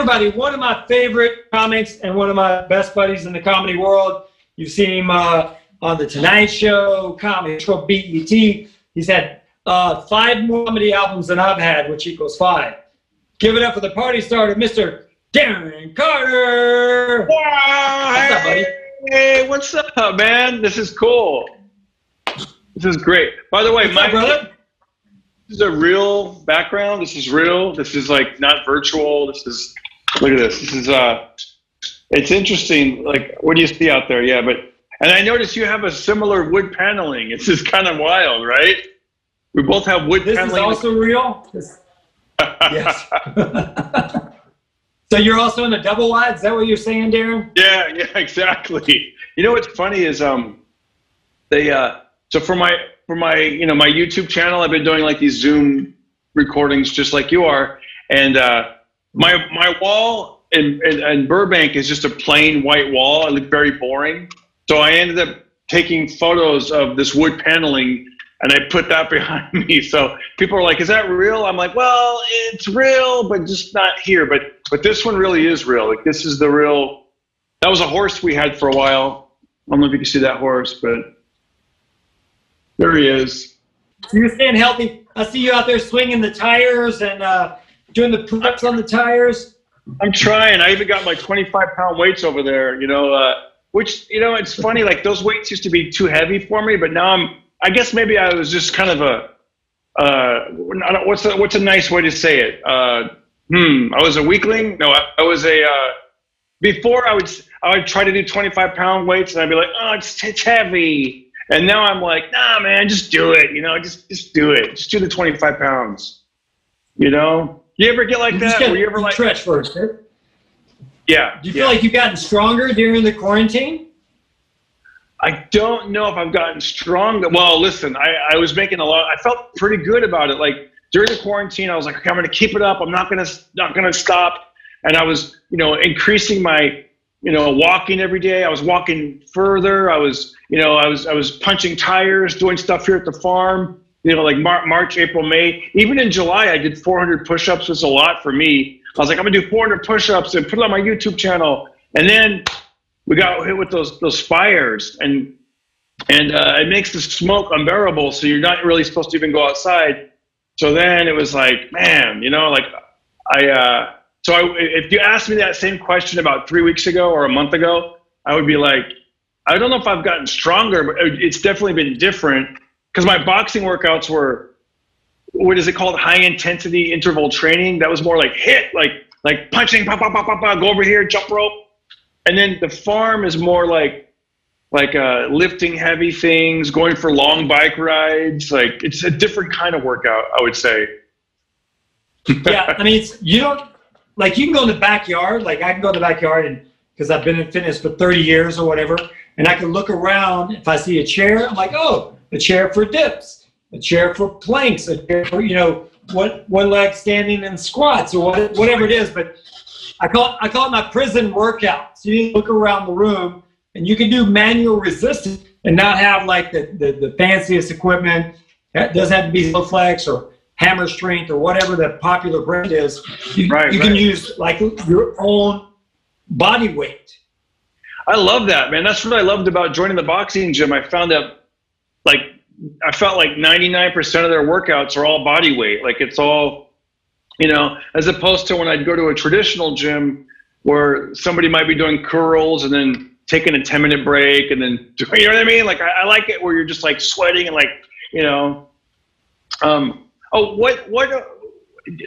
Everybody, one of my favorite comics and one of my best buddies in the comedy world. You've seen him uh, on The Tonight Show, Comedy Show, BET. He's had uh, five more comedy albums than I've had, which equals five. Give it up for the party starter, Mr. Darren Carter. What's up, buddy? Hey, what's up, man? This is cool. This is great. By the way, What's my up, brother? this is a real background. This is real. This is like not virtual. This is look at this. This is uh it's interesting. Like what do you see out there? Yeah, but and I notice you have a similar wood paneling. It's just kind of wild, right? We both have wood This is also real. This- yes. so you're also in the double wide. Is that what you're saying, Darren? Yeah, yeah, exactly. You know what's funny is um they uh so for my for my you know my YouTube channel I've been doing like these Zoom recordings just like you are and uh my my wall in, in, in Burbank is just a plain white wall. It looked very boring. So I ended up taking photos of this wood paneling and I put that behind me. So people are like, "Is that real?" I'm like, "Well, it's real, but just not here." But but this one really is real. Like this is the real. That was a horse we had for a while. I don't know if you can see that horse, but there he is. You're staying healthy. I see you out there swinging the tires and uh, doing the push-ups on the tires. I'm trying. I even got my 25 pound weights over there. You know, uh, which you know, it's funny. Like those weights used to be too heavy for me, but now I'm. I guess maybe I was just kind of a. Uh, what's a, what's a nice way to say it? Uh, hmm. I was a weakling. No, I, I was a. Uh, before I would I would try to do 25 pound weights and I'd be like, oh, it's, it's heavy. And now I'm like, nah, man, just do it. You know, just just do it. Just do the 25 pounds. You know. You ever get like You that? Were you ever like, stretch first. eh? yeah? Do you yeah. feel like you've gotten stronger during the quarantine? I don't know if I've gotten stronger. Well, listen, I, I was making a lot. I felt pretty good about it. Like during the quarantine, I was like, okay, I'm going to keep it up. I'm not going to not going to stop. And I was, you know, increasing my, you know, walking every day. I was walking further. I was, you know, I was I was punching tires, doing stuff here at the farm. You know, like Mar- March, April, May. Even in July, I did 400 push-ups. Was a lot for me. I was like, I'm gonna do 400 push-ups and put it on my YouTube channel. And then we got hit with those those fires and and uh, it makes the smoke unbearable so you're not really supposed to even go outside so then it was like man you know like i uh, so I, if you asked me that same question about three weeks ago or a month ago i would be like i don't know if i've gotten stronger but it's definitely been different because my boxing workouts were what is it called high intensity interval training that was more like hit like like punching pop pop pop pop go over here jump rope and then the farm is more like like uh, lifting heavy things, going for long bike rides. Like it's a different kind of workout, I would say. yeah, I mean, it's, you don't like you can go in the backyard. Like I can go in the backyard and because I've been in fitness for 30 years or whatever, and I can look around. If I see a chair, I'm like, oh, a chair for dips, a chair for planks, a chair for you know what one leg standing in squats or what, whatever it is. But I call it, I call it my prison workout. So you look around the room and you can do manual resistance and not have like the, the, the fanciest equipment. It doesn't have to be flex or hammer strength or whatever the popular brand is. You, Right, you can use like your own body weight. I love that, man. That's what I loved about joining the boxing gym. I found that, like, I felt like 99% of their workouts are all body weight. Like, it's all, you know, as opposed to when I'd go to a traditional gym where somebody might be doing curls and then taking a 10 minute break and then, doing, you know what I mean? Like, I, I like it where you're just like sweating and like, you know, um, oh, what, what,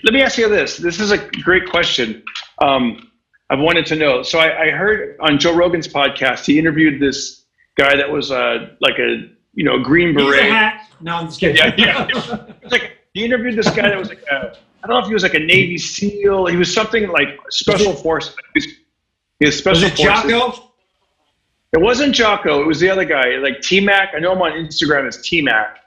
let me ask you this. This is a great question. Um, I've wanted to know. So I, I heard on Joe Rogan's podcast, he interviewed this guy that was uh, like a you know green He's a beret. No, I'm just kidding. Yeah, yeah. It's like he interviewed this guy that was like a, I don't know if he was like a Navy SEAL. He was something like special forces. He was, he was special Was it forces. Jocko? It wasn't Jocko. It was the other guy, like T Mac. I know him on Instagram as T Mac.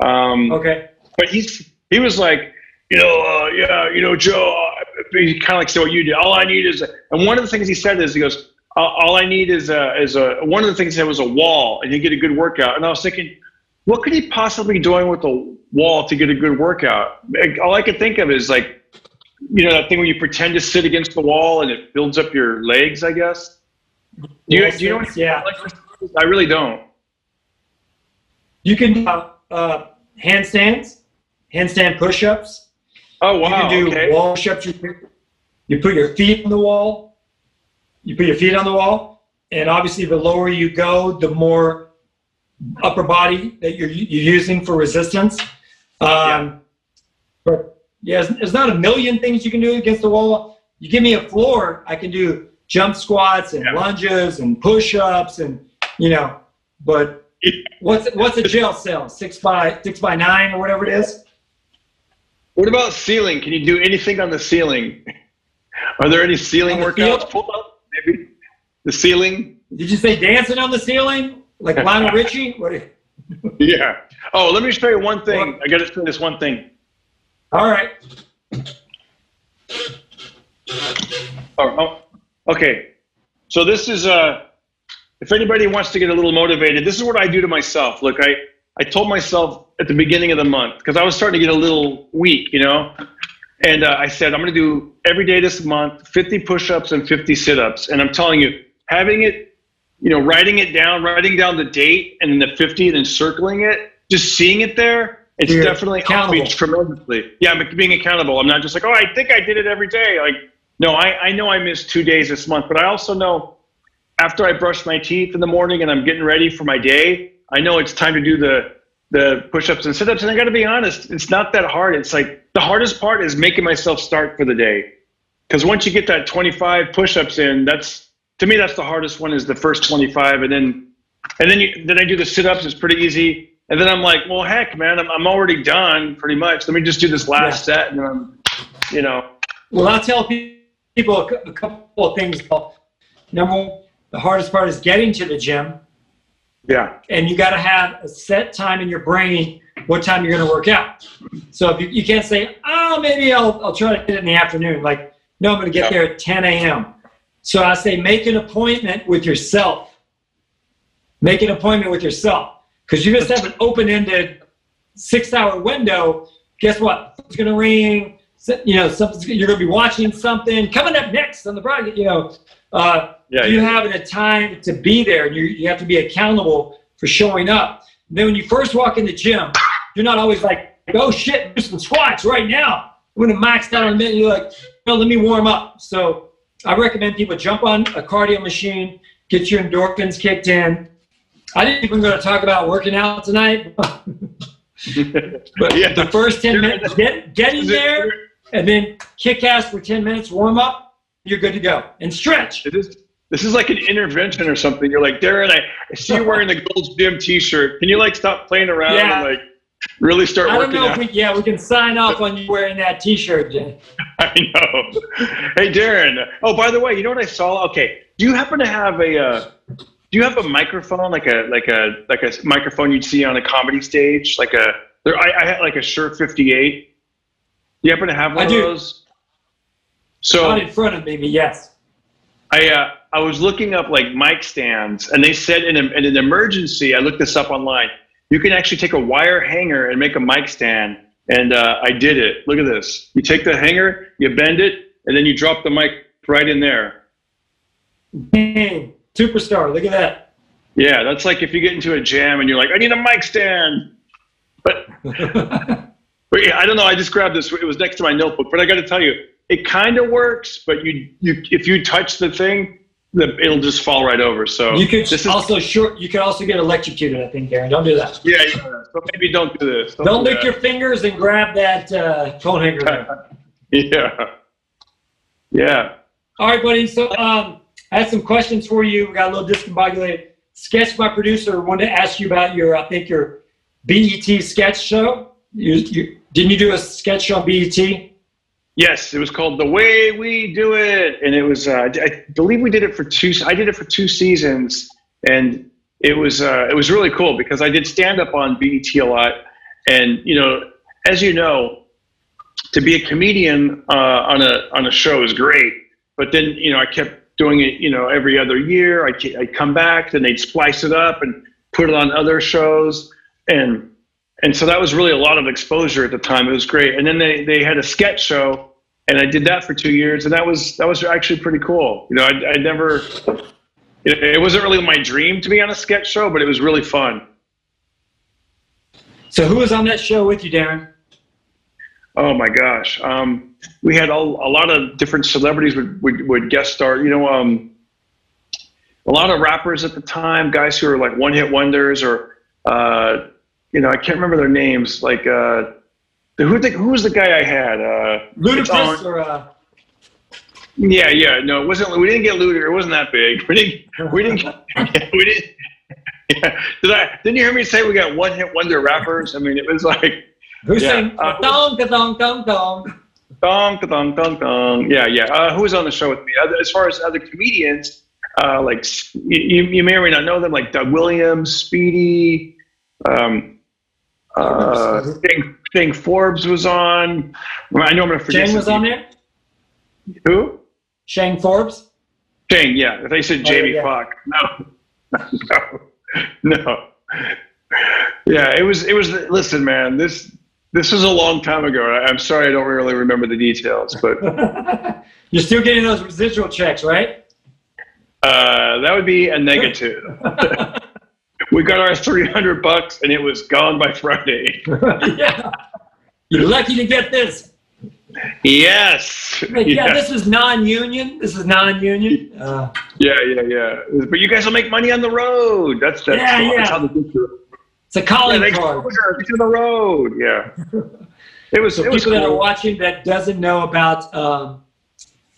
Um, Okay. but he's he was like, you know, uh, yeah, you know, Joe. Uh, he kind of like said what you did. All I need is, and one of the things he said is, he goes, all, all I need is a, is a. One of the things said was a wall, and you get a good workout. And I was thinking, what could he possibly be doing with a wall to get a good workout? All I could think of is like, you know, that thing where you pretend to sit against the wall and it builds up your legs. I guess. Do you, Yes, do you know? anything yeah. I really don't. You can do uh, uh, handstands, handstand push-ups. Oh wow! You can do okay. wall push-ups. You put your feet on the wall. You put your feet on the wall, and obviously, the lower you go, the more upper body that you're, you're using for resistance. Um, But yeah, there's, there's not a million things you can do against the wall. You give me a floor, I can do jump squats and Yeah. lunges and push-ups and you know. But what's what's a jail cell? Six by six by nine or whatever it is. What about ceiling? Can you do anything on the ceiling? Are there any ceiling the workouts? field? Pull up, maybe the ceiling. Did you say dancing on the ceiling like Lionel Richie? What? you- Yeah. Oh, let me show you one thing. I got to show this one thing. All right. Oh, oh, okay. So this is uh, if anybody wants to get a little motivated, this is what I do to myself. Look, I I told myself at the beginning of the month because I was starting to get a little weak, you know, and uh, I said I'm going to do every day this month 50 push-ups and 50 sit-ups, and I'm telling you, having it, you know, writing it down, writing down the date and then the 50 and then circling it, just seeing it there. It's You're definitely helped me tremendously. Yeah, I'm being accountable. I'm not just like, oh, I think I did it every day. Like, no, I, I know I missed two days this month, but I also know after I brush my teeth in the morning and I'm getting ready for my day, I know it's time to do the the push-ups and sit-ups. And I got to be honest, it's not that hard. It's like the hardest part is making myself start for the day, because once you get that 25 push-ups in, that's to me that's the hardest one is the first 25, and then and then you then I do the sit-ups. It's pretty easy. And then I'm like, well, heck, man, I'm, I'm already done pretty much. Let me just do this last set, and then I'm, you know, Well, I'll tell people a a couple of things. Number one, the hardest part is getting to the gym, yeah, and you got to have a set time in your brain what time you're going to work out. So if you, you can't say, oh, maybe I'll, I'll try to get it in the afternoon. Like, no, I'm going to get Yeah. there at 10 a.m. So I say, make an appointment with yourself. Make an appointment with yourself because you just have an open-ended six-hour window. Guess what? It's going to ring. You know, something's, you're going to be watching something coming up next on the broadcast. You know, uh, yeah, you yeah. having a time to be there. and You, you have to be accountable for showing up. then when you first walk in the gym, you're not always like, oh shit, do some squats right now. I'm to max out in a minute. You're like, no, let me warm up. So I recommend people jump on a cardio machine, get your endorphins kicked in. I didn't even going to talk about working out tonight, but Yeah. the first 10 minutes, get, getting there and then kick ass for 10 minutes, warm up, you're good to go. And stretch. It is. this is like an intervention or something. You're like, Darren, I, I see you wearing the Gold's Gym T-shirt. Can you like stop playing around Yeah. and like really start I don't working know out? if we, yeah, we can sign off on you wearing that T-shirt, Jay. I know. Hey, Darren. Oh, by the way, you know what I saw? Okay, do you happen to have a? Uh, do you have a microphone like a like a like a microphone you'd see on a comedy stage? Like a there, I, I had like a Shure 58. Do you happen to have one I of do. those? So Not in front of me, but yes. I uh, I was looking up like mic stands, and they said in, a, in an emergency, I looked this up online. You can actually take a wire hanger and make a mic stand, and uh, I did it. Look at this. You take the hanger, you bend it, and then you drop the mic right in there. Hey, superstar, look at that. Yeah, that's like if you get into a jam and you're like, I need a mic stand. But, but yeah, I don't know. I just grabbed this. It was next to my notebook, but I got to tell you, it kind of works. But you, you, if you touch the thing, the, it'll just fall right over. So You could this is also short. You could also get electrocuted. I think, Darren. Don't do that. yeah, yeah. So maybe don't do this. Don't do lick your fingers and grab that uh, phone hanger. there. Yeah, yeah. All right, buddy. So um, I had some questions for you. We got a little discombobulated. Sketch my producer wanted to ask you about your, I think your BET sketch show. You, you didn't you do a sketch show on BET? Yes, it was called The Way We Do It, and it was. Uh, I believe we did it for two. I did it for two seasons, and it was. Uh, it was really cool because I did stand up on BET a lot, and you know, as you know, to be a comedian uh, on a on a show is great, but then you know I kept doing it. You know, every other year I I'd come back, then they'd splice it up and put it on other shows, and and so that was really a lot of exposure at the time. It was great. And then they, they had a sketch show, and I did that for two years, and that was that was actually pretty cool. You know, I I never. It, it wasn't really my dream to be on a sketch show, but it was really fun. So who was on that show with you, Darren? Oh my gosh, um, we had a, a lot of different celebrities would, would would guest star. You know, um, a lot of rappers at the time, guys who were like one hit wonders, or uh, you know, I can't remember their names. Like, uh, who the, who was the guy I had? Uh, Ludacris or uh, Yeah, yeah. No, it wasn't. We didn't get Luder. It wasn't that big. We didn't. We didn't. we didn't. Yeah. Did I? Didn't you hear me say we got one hit wonder rappers? I mean, it was like who's Yeah, saying uh, dong dong dong dong? dong, dong, dong, dong. Yeah, yeah. Uh, who was on the show with me? As far as other comedians, uh, like you, you may or may not know them, like Doug Williams, Speedy. Um, uh, think, Shane Forbes was on. I know I'm gonna forget. Shane was on there. Who? Shane Forbes. Shane, yeah. If they said Oh, Jamie yeah. Foxx, no, no, no. Yeah, it was. It was. Listen, man, this this was a long time ago. I'm sorry, I don't really remember the details, but You're still getting those residual checks, right? uh, that would be a negative. we got our 300 bucks, and it was gone by Friday. yeah. You're lucky to get this. yes. Like, yeah, this is non-union. This is non-union. Uh, yeah, yeah, yeah. But you guys will make money on the road. That's that's, Yeah, that's yeah. how they get you. it's a calling Yeah, card. get to the road. Yeah. It was. So it was people that are watching that doesn't know about, um,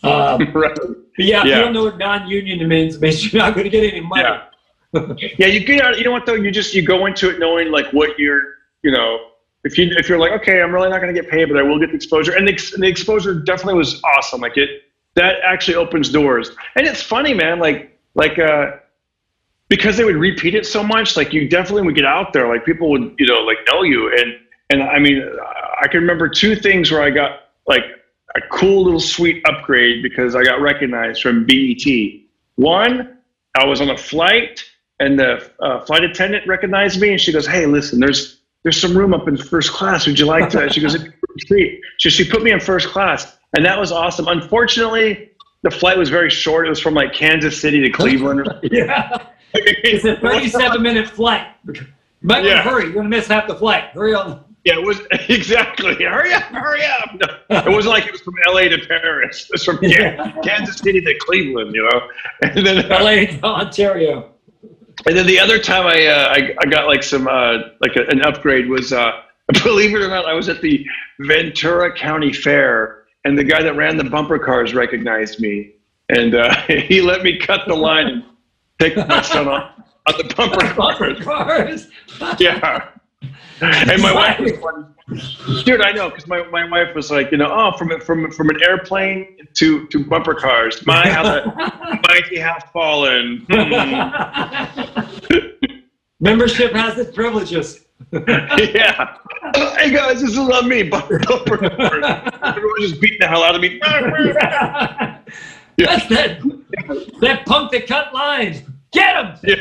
uh, Right. but yeah, if you don't know what non-union means, it means you're not going to get any money. Yeah. Yeah, you get out. You know what though? You just you go into it knowing like what you're. You know, if you if you're like, okay, I'm really not going to get paid, but I will get the exposure, and the, and the exposure definitely was awesome. Like it, that actually opens doors, and it's funny, man. Like like uh, because they would repeat it so much, like you definitely would get out there. Like people would you know like know you, and and I mean, I can remember two things where I got like a cool little sweet upgrade because I got recognized from BET. One, I was on a flight and the uh, flight attendant recognized me and she goes, "Hey, listen, there's there's some room up in first class. Would you like to?" She goes, "If put seat." So she put me in first class, and that was awesome. Unfortunately, the flight was very short. It was from like Kansas City to Cleveland. Yeah. It's a 37 minute flight. You might Yeah. hurry. You're going to miss half the flight. Hurry on. Yeah, it was exactly. Hurry up, hurry up. No, it wasn't like it was from LA to Paris. It was from Yeah. Kansas City to Cleveland, you know. And then LA to Ontario. And then the other time I uh, I, I got like some uh, like a, an upgrade was uh, believe it or not I was at the Ventura County Fair and the guy that ran the bumper cars recognized me and uh, he let me cut the line and take my son off on the bumper cars. cars. Yeah. And my wife was funny. Dude, I know, because my, my wife was like, you know, oh, from from from an airplane to to bumper cars. My how the mighty have fallen. Membership has its privileges. yeah. Hey guys, this is not me. Bumper cars. Everyone just beating the hell out of me. That's that that punk that cut lines. Get him. Yeah.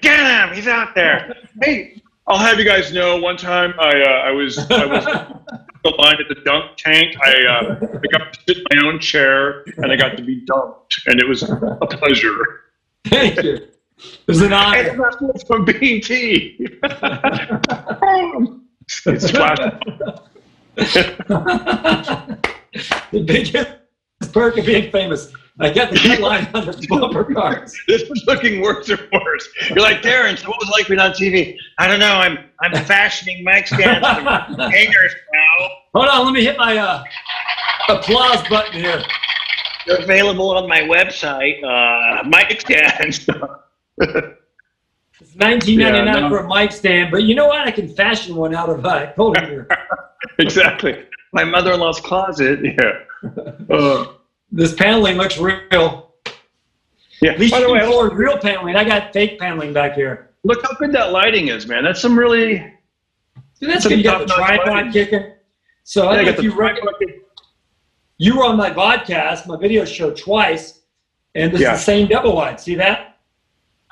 Get him! He's out there. Hey, I'll have you guys know. One time, I uh, I was I was the line at the dunk tank. I uh, I got to sit in my own chair and I got to be dunked, and it was a pleasure. Thank you. It was an honor. And that's from BT. it's flash. the biggest perk of being famous. I get the headline on the bumper cars. This is looking worse and worse. You're like Darren. So what was it like being on TV? I don't know. I'm I'm fashioning mic stands and hangers now. Hold on, let me hit my uh, applause button here. They're available on my website. Uh, mic stands. It's 19.99 Yeah, no. for a mic stand, but you know what? I can fashion one out of uh, here. exactly. My mother-in-law's closet. Yeah. Uh, This paneling looks real. yeah. At least By the way, afford real paneling. I got fake paneling back here. look how good that lighting is, man. That's some really. Dude, that's good. You got the tripod lighting. kicking. So I Yeah, I know if you reckon, you were on my podcast, my video show twice, and this Yeah. is the same double wide. See that?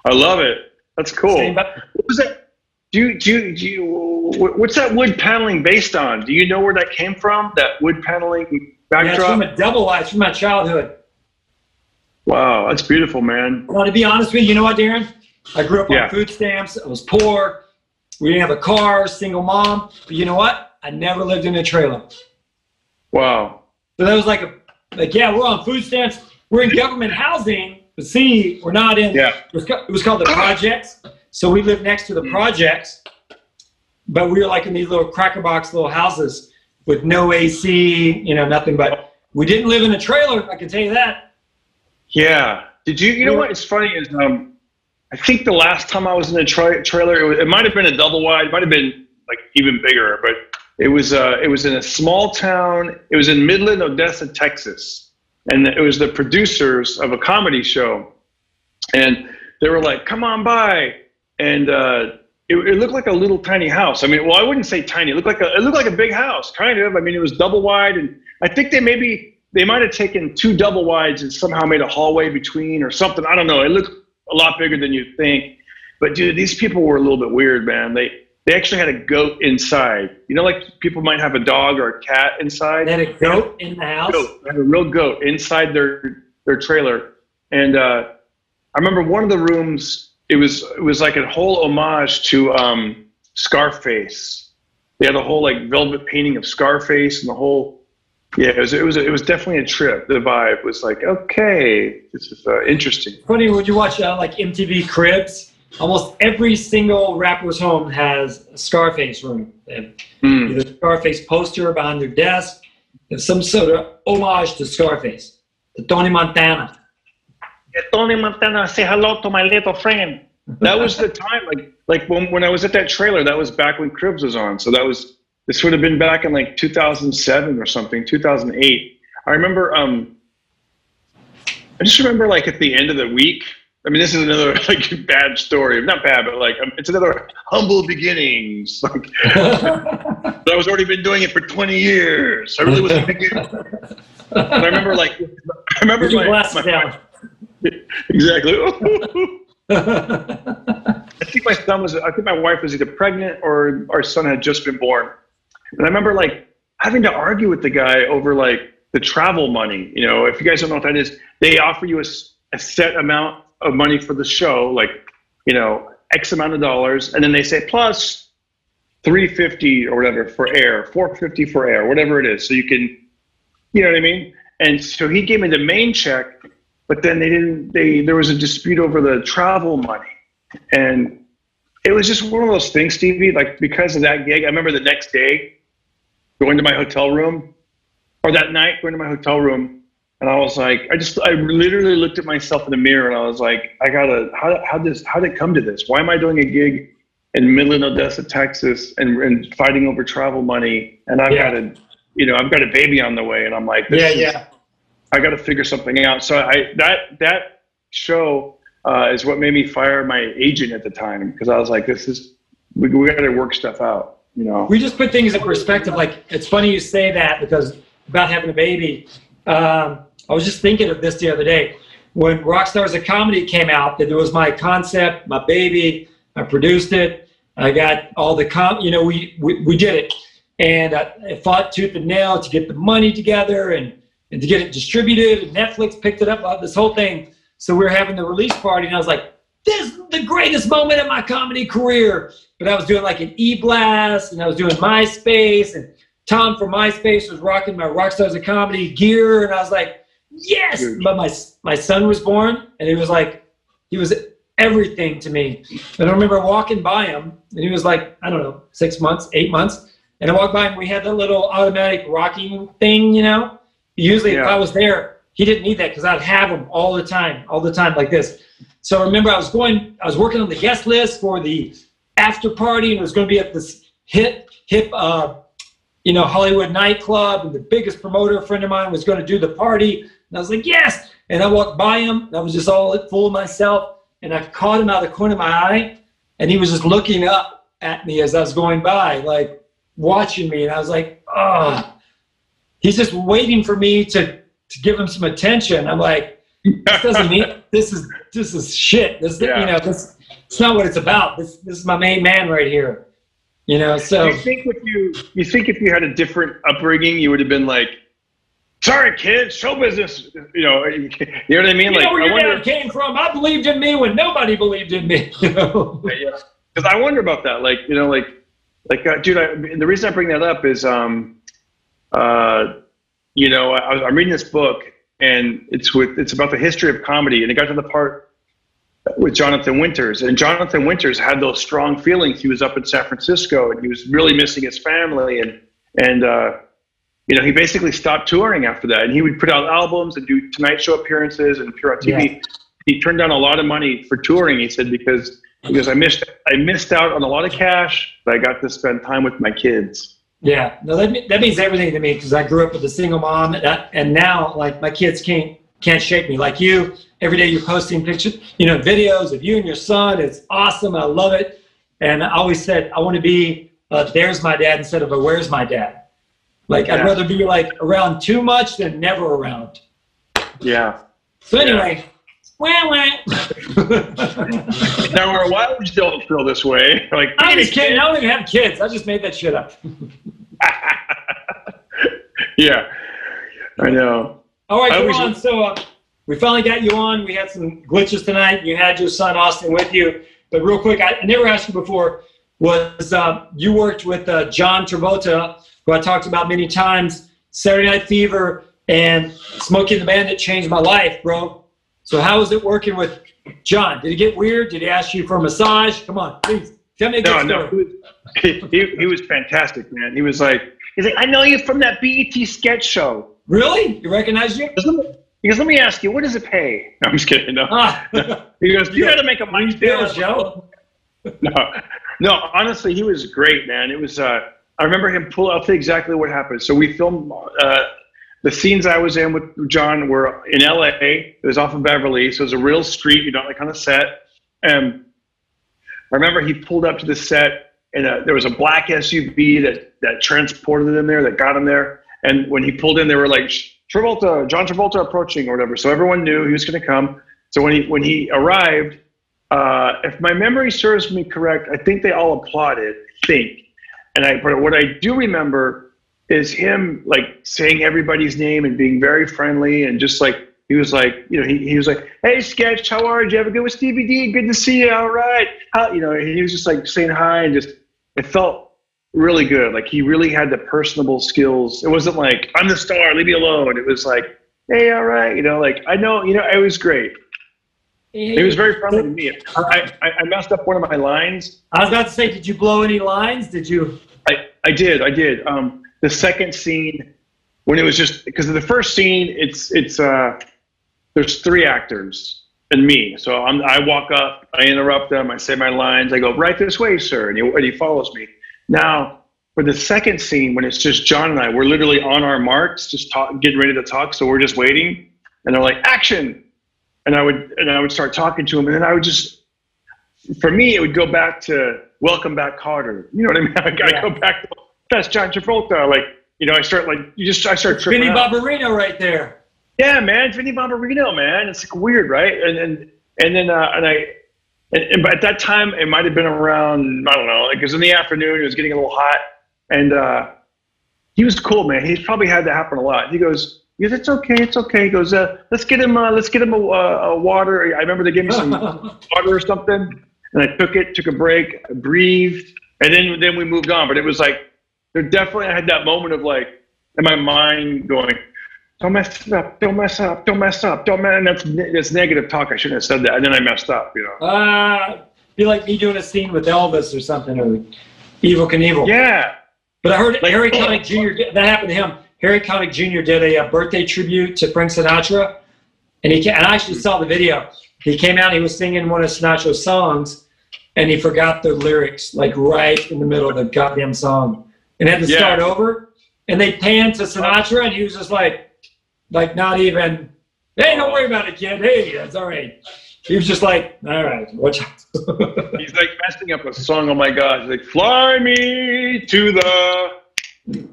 I love it. That's cool. Same, What was that? Do you, do you, do you, what's that wood paneling based on? Do you know where that came from? That wood paneling yeah, backdrop? from a double. It's from my childhood. wow, that's beautiful, man. Well, to be honest with you, you know what, Darren? I grew up Yeah. on food stamps. I was poor. We didn't have a car, single mom. But you know what? I never lived in a trailer. Wow. So that was like a, like, yeah, we're on food stamps. We're in government housing. But see, we're not in, Yeah. it, was, it was called the projects. So we lived next to the mm. projects. But we were like in these little cracker box little houses with no AC, you know, nothing. But we didn't live in a trailer. I can tell you that. Yeah. Did you? You know what? It's funny is um, I think the last time I was in a tra- trailer, it, it might have been a double wide, it might have been like even bigger, but it was uh, it was in a small town. It was in Midland, Odessa, Texas, and it was the producers of a comedy show, and they were like, "Come on by," and uh, it, it looked like a little tiny house. I mean, well, I wouldn't say tiny. It looked like a it looked like a big house, kind of. I mean, it was double wide, and I think they maybe they might have taken two double wides and somehow made a hallway between or something. I don't know. It looked a lot bigger than you'd think. But dude, these people were a little bit weird, man. They they actually had a goat inside. You know, like people might have a dog or a cat inside. They had a goat in the house. Goat. They had a real goat inside their their trailer. And uh, I remember one of the rooms. It was it was like a whole homage to um, Scarface. They had a whole like velvet painting of Scarface and the whole. Yeah, it was it was it was definitely a trip. The vibe was like, okay, this is uh, interesting. Funny when you watch uh, like MTV Cribs, almost every single rapper's home has a Scarface room. They have Mm. either Scarface poster behind their desk, some sort of homage to Scarface, to Tony Montana. Tony Montana, say hello to my little friend. That was the time, like like when, when I was at that trailer, that was back when Cribs was on. So that was this would have been back in like 2007 or something, 2008. I remember. Um, I just remember like at the end of the week. I mean, this is another like bad story. Not bad, but like um, it's another humble beginnings. Like but I was already been doing it for 20 years. I really was a beginner. And I remember like I remember Put your my, my- down. exactly. I think my son was. I think my wife was either pregnant or our son had just been born. And I remember like having to argue with the guy over like the travel money. You know, if you guys don't know what that is, they offer you a, a set amount of money for the show, like you know, X amount of dollars, and then they say plus 350 or whatever for air, 450 for air, whatever it is, so you can, you know what I mean. And so he gave me the main check, but then they didn't. They there was a dispute over the travel money, and it was just one of those things, Stevie. Like because of that gig, I remember the next day going to my hotel room, or that night going to my hotel room, and I was like, I just, I literally looked at myself in the mirror and I was like, I gotta, how, how this, how did it come to this? Why am I doing a gig in Midland, Odessa, Texas, and, and fighting over travel money? And I've Yeah. got a, you know, I've got a baby on the way, and I'm like, this Yeah, is, yeah. I got to figure something out. So I that that show uh, is what made me fire my agent at the time because I was like, this is we, we got to work stuff out. You know. we just put things in perspective. Like it's funny you say that because about having a baby. Um, I was just thinking of this the other day when Rockstars of Comedy came out. That it was my concept, my baby. I produced it. I got all the com. You know, we we, we did it, and I, I fought tooth and nail to get the money together and and to get it distributed. And Netflix picked it up. uh, This whole thing. So we were having the release party, and I was like, "This is the greatest moment of my comedy career." But I was doing like an e-blast, and I was doing MySpace, and Tom from MySpace was rocking my Rockstars of Comedy gear, and I was like, "Yes!" But my my son was born, and he was like, he was everything to me. And I remember walking by him, and he was like, I don't know, six months, eight months, and I walked by him. We had that little automatic rocking thing, you know. Usually, if I was there, he didn't need that because I'd have him all the time, all the time like this. So I remember I was going, I was working on the guest list for the after party, and it was going to be at this hip, hip, uh, you know, Hollywood nightclub, and the biggest promoter friend of mine was going to do the party. And I was like, yes. And I walked by him, and I was just all full of myself, and I caught him out of the corner of my eye, and he was just looking up at me as I was going by, like watching me, and I was like, oh, he's just waiting for me to to give him some attention. I'm like, this doesn't mean this is this is shit. This Yeah. you know this it's not what it's about. This this is my main man right here. You know, so you think if you you think if you had a different upbringing, you would have been like, "Sorry, kids, show business." You know, you know what I mean? you like, know where I your wonder. dad came from. I believed in me when nobody believed in me. You know? because I wonder about that. Like, you know, like, like, uh, dude. I, the reason I bring that up is, um, uh, you know, I, I'm reading this book, and it's with it's about the history of comedy, and it got to the part with Jonathan Winters, and Jonathan Winters had those strong feelings. He was up in San Francisco, and he was really missing his family, and and uh, you know, he basically stopped touring after that, and he would put out albums and do Tonight Show appearances and appear on TV. He turned down a lot of money for touring. He said because because I missed I missed out on a lot of cash, but I got to spend time with my kids. Yeah, no, that, that means everything to me because I grew up with a single mom, and, that, and now like my kids can't can't shake me like you. Every day you're posting pictures, you know, videos of you and your son. It's awesome. I love it. And I always said I want to be uh, there's my dad instead of a where's my dad. Like I'd rather be like around too much than never around. Yeah. So anyway, wah, wah. Now, why would you don't feel this way? Like, I'm just kidding. I don't even have kids. I just made that shit up. yeah, I know. All right, come on. So uh, we finally got you on. We had some glitches tonight. You had your son Austin with you, but real quick, I, I never asked you before. Was uh, you worked with uh, John Travolta, who I talked about many times? Saturday Night Fever and Smokey the Bandit changed my life, bro. So how was it working with John? Did it get weird? Did he ask you for a massage? Come on, please tell me a good No, no, he, he, he was fantastic, man. He was like, he's like, I know you from that BET sketch show. Really? You recognize you? He goes, let me, he goes, let me ask you, what does it pay? No, I'm just kidding. No. Ah, He goes, you got to make a money Bill Joe. no, no. Honestly, he was great, man. It was. Uh, I remember him pull. I'll tell you exactly what happened. So we filmed uh, the scenes I was in with John were in L.A. It was off of Beverly, so it was a real street. You're not like on a set. And I remember he pulled up to the set, and uh, there was a black SUV that that transported him there, that got him there. And when he pulled in, they were like Travolta, John Travolta approaching or whatever. So everyone knew he was going to come. So when he when he arrived, uh, if my memory serves me correct, I think they all applauded. I think, and I but what I do remember is him like saying everybody's name and being very friendly and just like he was like you know he, he was like hey sketch how are you Did you have a good with Stevie D good to see you all right how you know he was just like saying hi and just it felt really good like he really had the personable skills it wasn't like I'm the star leave me alone it was like hey all right you know like I know you know it was great he was very friendly to me. I, I, I messed up one of my lines. I was about to say, did you blow any lines? Did you? I, I did, I did. Um, the second scene, when it was just because the first scene, it's it's uh, there's three actors and me. So I'm, I walk up, I interrupt them, I say my lines, I go right this way, sir, and he, and he follows me. Now for the second scene, when it's just John and I, we're literally on our marks, just talk, getting ready to talk. So we're just waiting, and they're like action, and I would and I would start talking to him, and then I would just, for me, it would go back to Welcome Back, Kotter. You know what I mean? I, Yeah. go back to that's John Travolta, like. You know, I start like you just I start tripping. Vinny out. Barbarino right there. Yeah, man, Vinny Barbarino, man. It's like weird, right? And and and then uh, and I and, and at that time it might have been around I don't know, like it was in the afternoon. It was getting a little hot, and uh, he was cool, man. He's probably had that happen a lot. He goes, he goes, it's okay, it's okay. He goes, uh, let's get him, uh, let's get him a, a water. I remember they gave me some water or something, and I took it, took a break, breathed, and then then we moved on. But it was like there definitely I had that moment of like in my mind going, don't mess up, don't mess up, don't mess up, don't mess. And that's that's negative talk. I shouldn't have said that, and then I messed up. You know. Uh, be like me doing a scene with Elvis or something, or Evel Knievel. Yeah. But I heard Like- Harry Connick Jr. that happened to him. Harry Connick Jr. did a, uh birthday tribute to Frank Sinatra, and he and I actually saw the video. He came out, he was singing one of Sinatra's songs, and he forgot the lyrics like right in the middle of the goddamn song, and had to Yeah. start over. And they panned to Sinatra, and he was just like, like not even, hey, don't worry about it, kid. Hey, that's all right. He was just like, all right, watch out. He's like messing up a song. Oh my God! He's like, fly me to the. Damn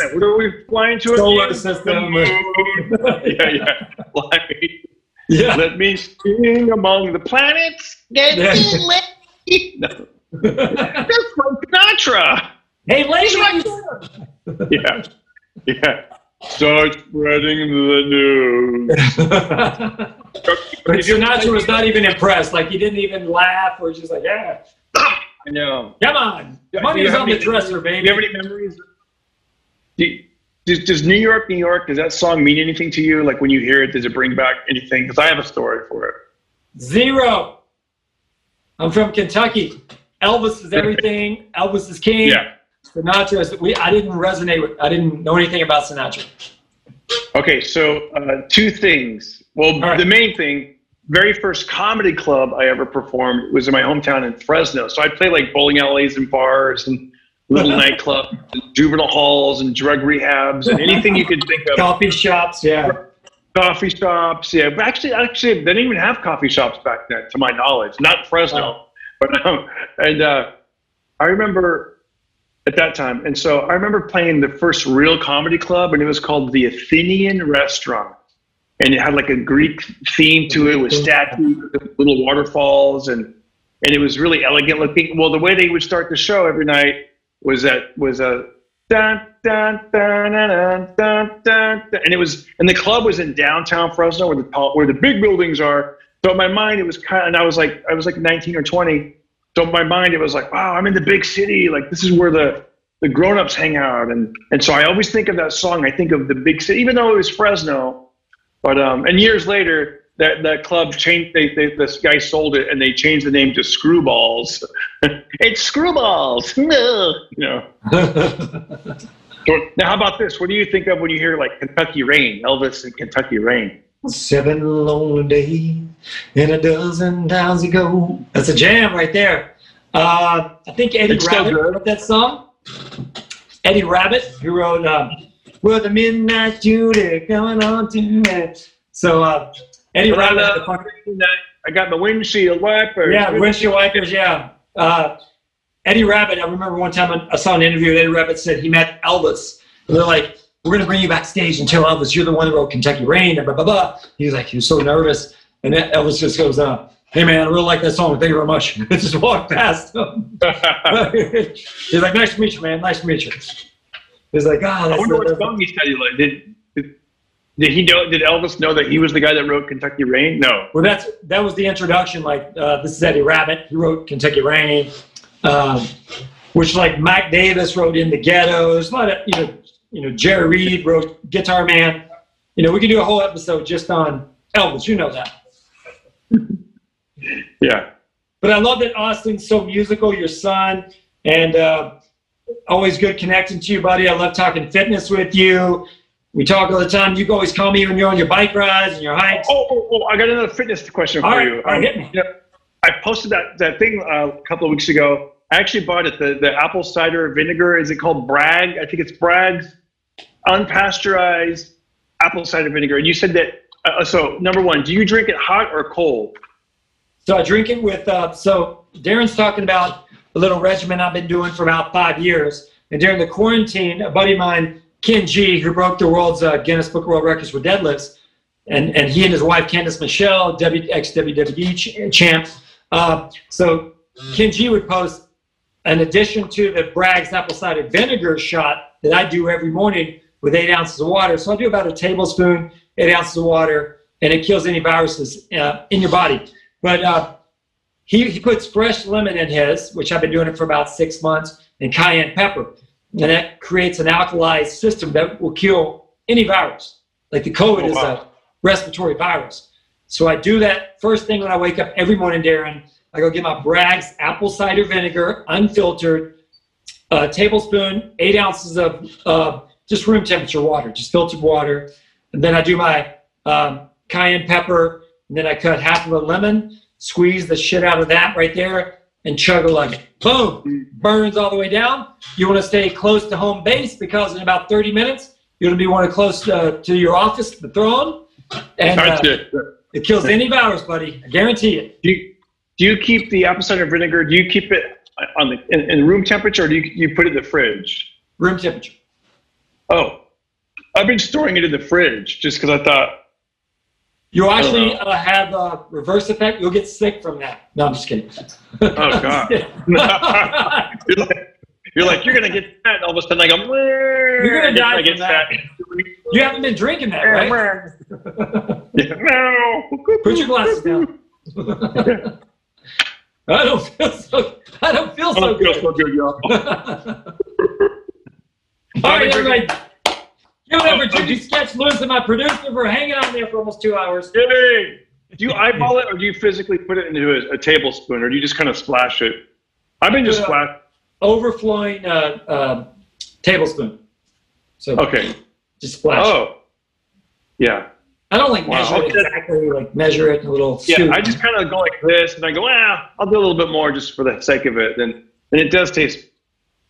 it! What are we flying to? Solar system. Yeah, yeah. Fly me. yeah. Let me sing among the planets. Get Yeah. No, that's Frank Sinatra. Hey, ladies, Yeah, yeah. Start spreading the news. but Sinatra was not even impressed. Like he didn't even laugh, or just like, yeah, I know. come on, Do money's have on the any- dresser, Do you have baby. any memories? Do you- does, does New York, New York, does that song mean anything to you? Like when you hear it, does it bring back anything? Because I have a story for it. Zero. I'm from Kentucky. Elvis is everything. Elvis is king. Yeah. Sinatra is. We. I didn't resonate with. I didn't know anything about Sinatra. Okay, so uh, two things. Well, right. the main thing, very first comedy club I ever performed was in my hometown in Fresno. So I'd play like bowling alleys and bars and little nightclubs, and juvenile halls and drug rehabs and anything you could think of. Coffee shops. Yeah. Coffee shops, yeah. But actually, actually, they didn't even have coffee shops back then, to my knowledge. Not Fresno, but um, and uh, I remember at that time, and so I remember playing the first real comedy club, and it was called the Athenian Restaurant, and it had like a Greek theme to it with statues, little waterfalls, and and it was really elegant looking. Well, the way they would start the show every night was that was a dun dun dun dun dun dun and it was and the club was in downtown Fresno where the where the big buildings are. So in my mind it was kind of, and I was like I was like 19 or 20. So in my mind it was like wow I'm in the big city like this is where the the grown-ups hang out and and so I always think of that song I think of the big city even though it was Fresno, but um and years later. That, that club changed. They, they this guy sold it, and they changed the name to Screwballs. it's Screwballs. No, you know. So, now, how about this? What do you think of when you hear like Kentucky Rain, Elvis and Kentucky Rain? Seven lonely days and a dozen towns ago. That's a jam right there. Uh, I think Eddie It's Rabbitt wrote that song. Eddie Rabbitt, who wrote um, "Well, the Midnight Judy coming on tonight." So uh, Eddie But I Rabbitt, love- I got my windshield wiper. yeah, windshield wipers, yeah. Uh, Eddie Rabbitt, I remember one time I- I saw an interview. Eddie Rabbitt said he met Elvis. And they're like, "We're gonna bring you backstage and tell Elvis you're the one that wrote Kentucky Rain." And blah blah blah. He was like, he was so nervous, and then Elvis just goes, uh, "Hey man, I really like that song. Thank you very much." just walked past him. He's like, "Nice to meet you, man. Nice to meet you." He's like, "Ah, I that's wonder what song he said he liked. Did, did did he know? Did Elvis know that he was the guy that wrote Kentucky Rain? No. Well, that's that was the introduction. Like, uh, this is Eddie Rabbitt. He wrote Kentucky Rain, um, which like Mike Davis wrote in the Ghetto. There's a lot of you know, you know, Jerry Reed wrote Guitar Man. You know, we could do a whole episode just on Elvis. You know that. Yeah. But I love that Austin's so musical. Your son and uh, always good connecting to you, buddy. I love talking fitness with you. We talk all the time. You always call me when you're on your bike rides and your hikes. Oh, oh, oh, I got another fitness question All for right, you. all right, Um, hit me. I posted that, that thing uh, a couple of weeks ago. I actually bought it, the, the apple cider vinegar. Is it called Bragg? I think it's Bragg's unpasteurized apple cider vinegar. And you said that, uh, so number one, do you drink it hot or cold? So I drink it with. Uh, so Darren's talking about a little regimen I've been doing for about five years. And during the quarantine, a buddy of mine, Ken G, who broke the world's uh, Guinness Book of World Records for deadlifts, and and he and his wife Candice Michelle, W ex WWE champ. Uh, so Ken G would post, in addition to the Bragg's apple cider vinegar shot that I do every morning with eight ounces of water. So I do about a tablespoon, eight ounces of water, and it kills any viruses uh, in your body. But uh, he, he puts fresh lemon in his, which I've been doing it for about six months, and cayenne pepper. And that creates an alkalized system that will kill any virus. Like the COVID Oh, is a respiratory virus. So I do that first thing when I wake up every morning, Darren. I go get my Bragg's apple cider vinegar, unfiltered, a tablespoon, eight ounces of uh, just room temperature water, just filtered water. And then I do my um, cayenne pepper, and then I cut half of a lemon, squeeze the shit out of that right there, and chug a lemon. Boom! Burns all the way down. You want to stay close to home base because in about 30 minutes, you're going to be one close uh, to your office, the throne. And uh, it. it kills any virus, buddy. I guarantee it. Do you, keep the apple cider vinegar? Do you keep it on the in, in room temperature, or do you, you put it in the fridge? Room temperature. Oh, I've been storing it in the fridge just because I thought. You'll actually uh, have a reverse effect. You'll get sick from that. No, I'm just kidding. Oh God! you're, like, you're like you're gonna get fat, all of a sudden I go. You're gonna die get from that. fat. you haven't been drinking that, right? no. Put your glasses down. I don't feel so. I don't feel I so don't feel good. so good, y'all. All right, everybody. Give it up for Jimmy Sketch Lewis and my producer for hanging on there for almost two hours. Hey, do you eyeball it, or do you physically put it into a, a tablespoon, or do you just kind of splash it? I've been just splash. Overflowing uh, uh, tablespoon. So Okay. just splash. Oh. Yeah. I don't like Wow. measure it exactly, like measure it in a little Yeah. I just kind of go like this, and I go, ah, I'll do a little bit more just for the sake of it. And and it does taste.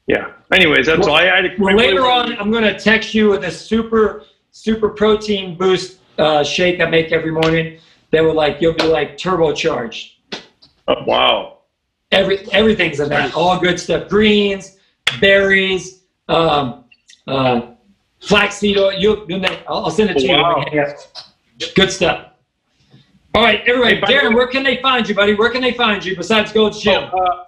Yeah. Anyways, that's Well- all. I, I Well, later on, I'm going to text you with a super, super protein boost uh, shake I make every morning. That will like you'll be like turbocharged. Oh, wow. Every everything's in that. All good stuff. Greens, berries, um, uh, flaxseed oil. You, you'll make- I'll I'll send it to you. Good stuff. All right, everybody. Hey, Darren, where can they find you, buddy? Where can they find you besides Gold's Oh, Gym? uh,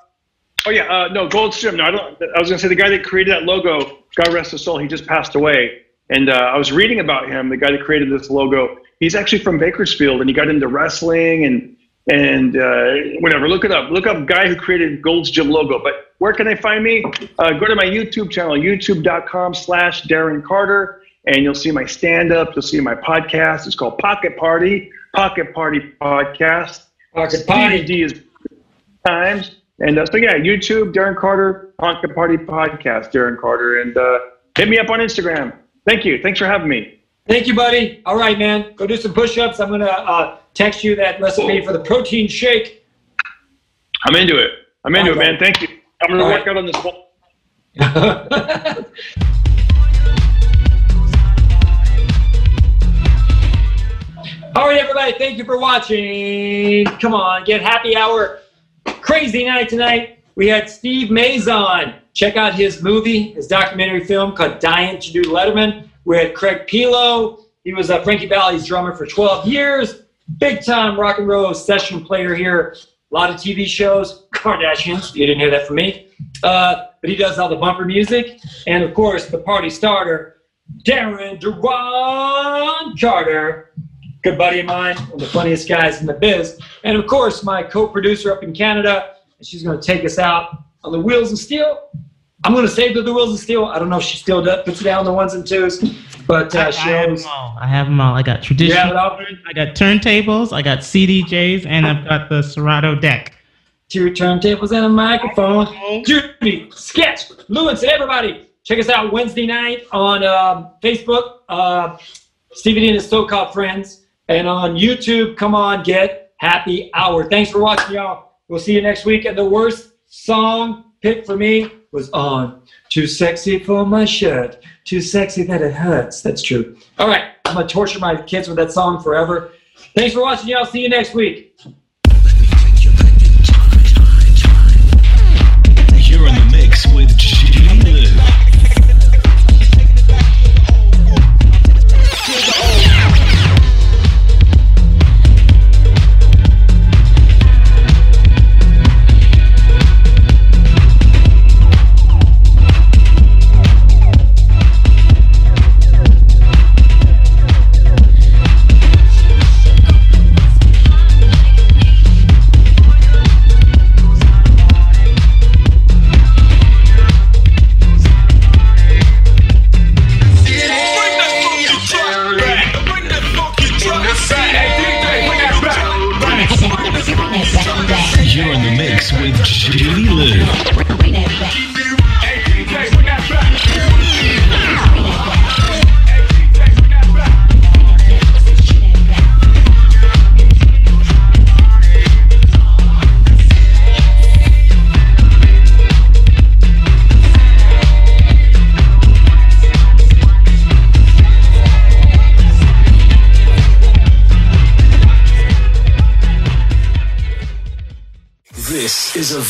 oh yeah, uh, no, Gold's Gym. No, I don't. I was gonna say the guy that created that logo, God rest his soul, he just passed away. And uh, I was reading about him, the guy that created this logo. He's actually from Bakersfield, and he got into wrestling and and uh, whatever. Look it up. Look up guy who created Gold's Gym logo. But where can they find me? Uh, go to my YouTube channel, YouTube.com/slash Darren Carter, and you'll see my stand-up. You'll see my podcast. It's called Pocket Party, Pocket Party Podcast. Pocket Party. DVD is times. And uh, so, yeah, YouTube, Darren Carter, Pocket Party Podcast, Darren Carter. And uh, hit me up on Instagram. Thank you. Thanks for having me. Thank you, buddy. All right, man. Go do some push-ups. I'm gonna uh, text you that recipe for the protein shake. I'm into it. I'm into it, Okay. man. Thank you. I'm going to work right. out on this one. All right, everybody. Thank you for watching. Come on, get happy hour. Crazy night tonight. We had Steve Mazan on. Check out his movie, his documentary film called Dying to Do Letterman. We had Craig Pilo. He was a Frankie Valli's drummer for 12 years. Big time rock and roll session player here. A lot of TV shows. Kardashians. You didn't hear that from me. Uh, but he does all the bumper music. And of course, the party starter, Darren Duran Carter good buddy of mine, one of the funniest guys in the biz. And of course, my co-producer up in Canada, and she's going to take us out on the Wheels of Steel. I'm going to save her the Wheels of Steel. I don't know if she still does, puts it down the ones and twos, but I, uh, I she have always. them all. I have them all. I got have traditional. I got turntables. I got CDJs, and I've got the Serato deck. Two turntables and a microphone. Judy, Sketch, Lewis, and everybody. Check us out Wednesday night on um, Facebook, uh, Stevie D and his so-called friends, and on YouTube. Come on, get happy hour. Thanks for watching, y'all. We'll see you next week. And the worst song pick for me was on "Too Sexy for My Shirt." Too sexy that it hurts. That's true. All right, I'm gonna torture my kids with that song forever. Thanks for watching, y'all. See you next week.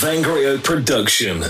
Vangriot production.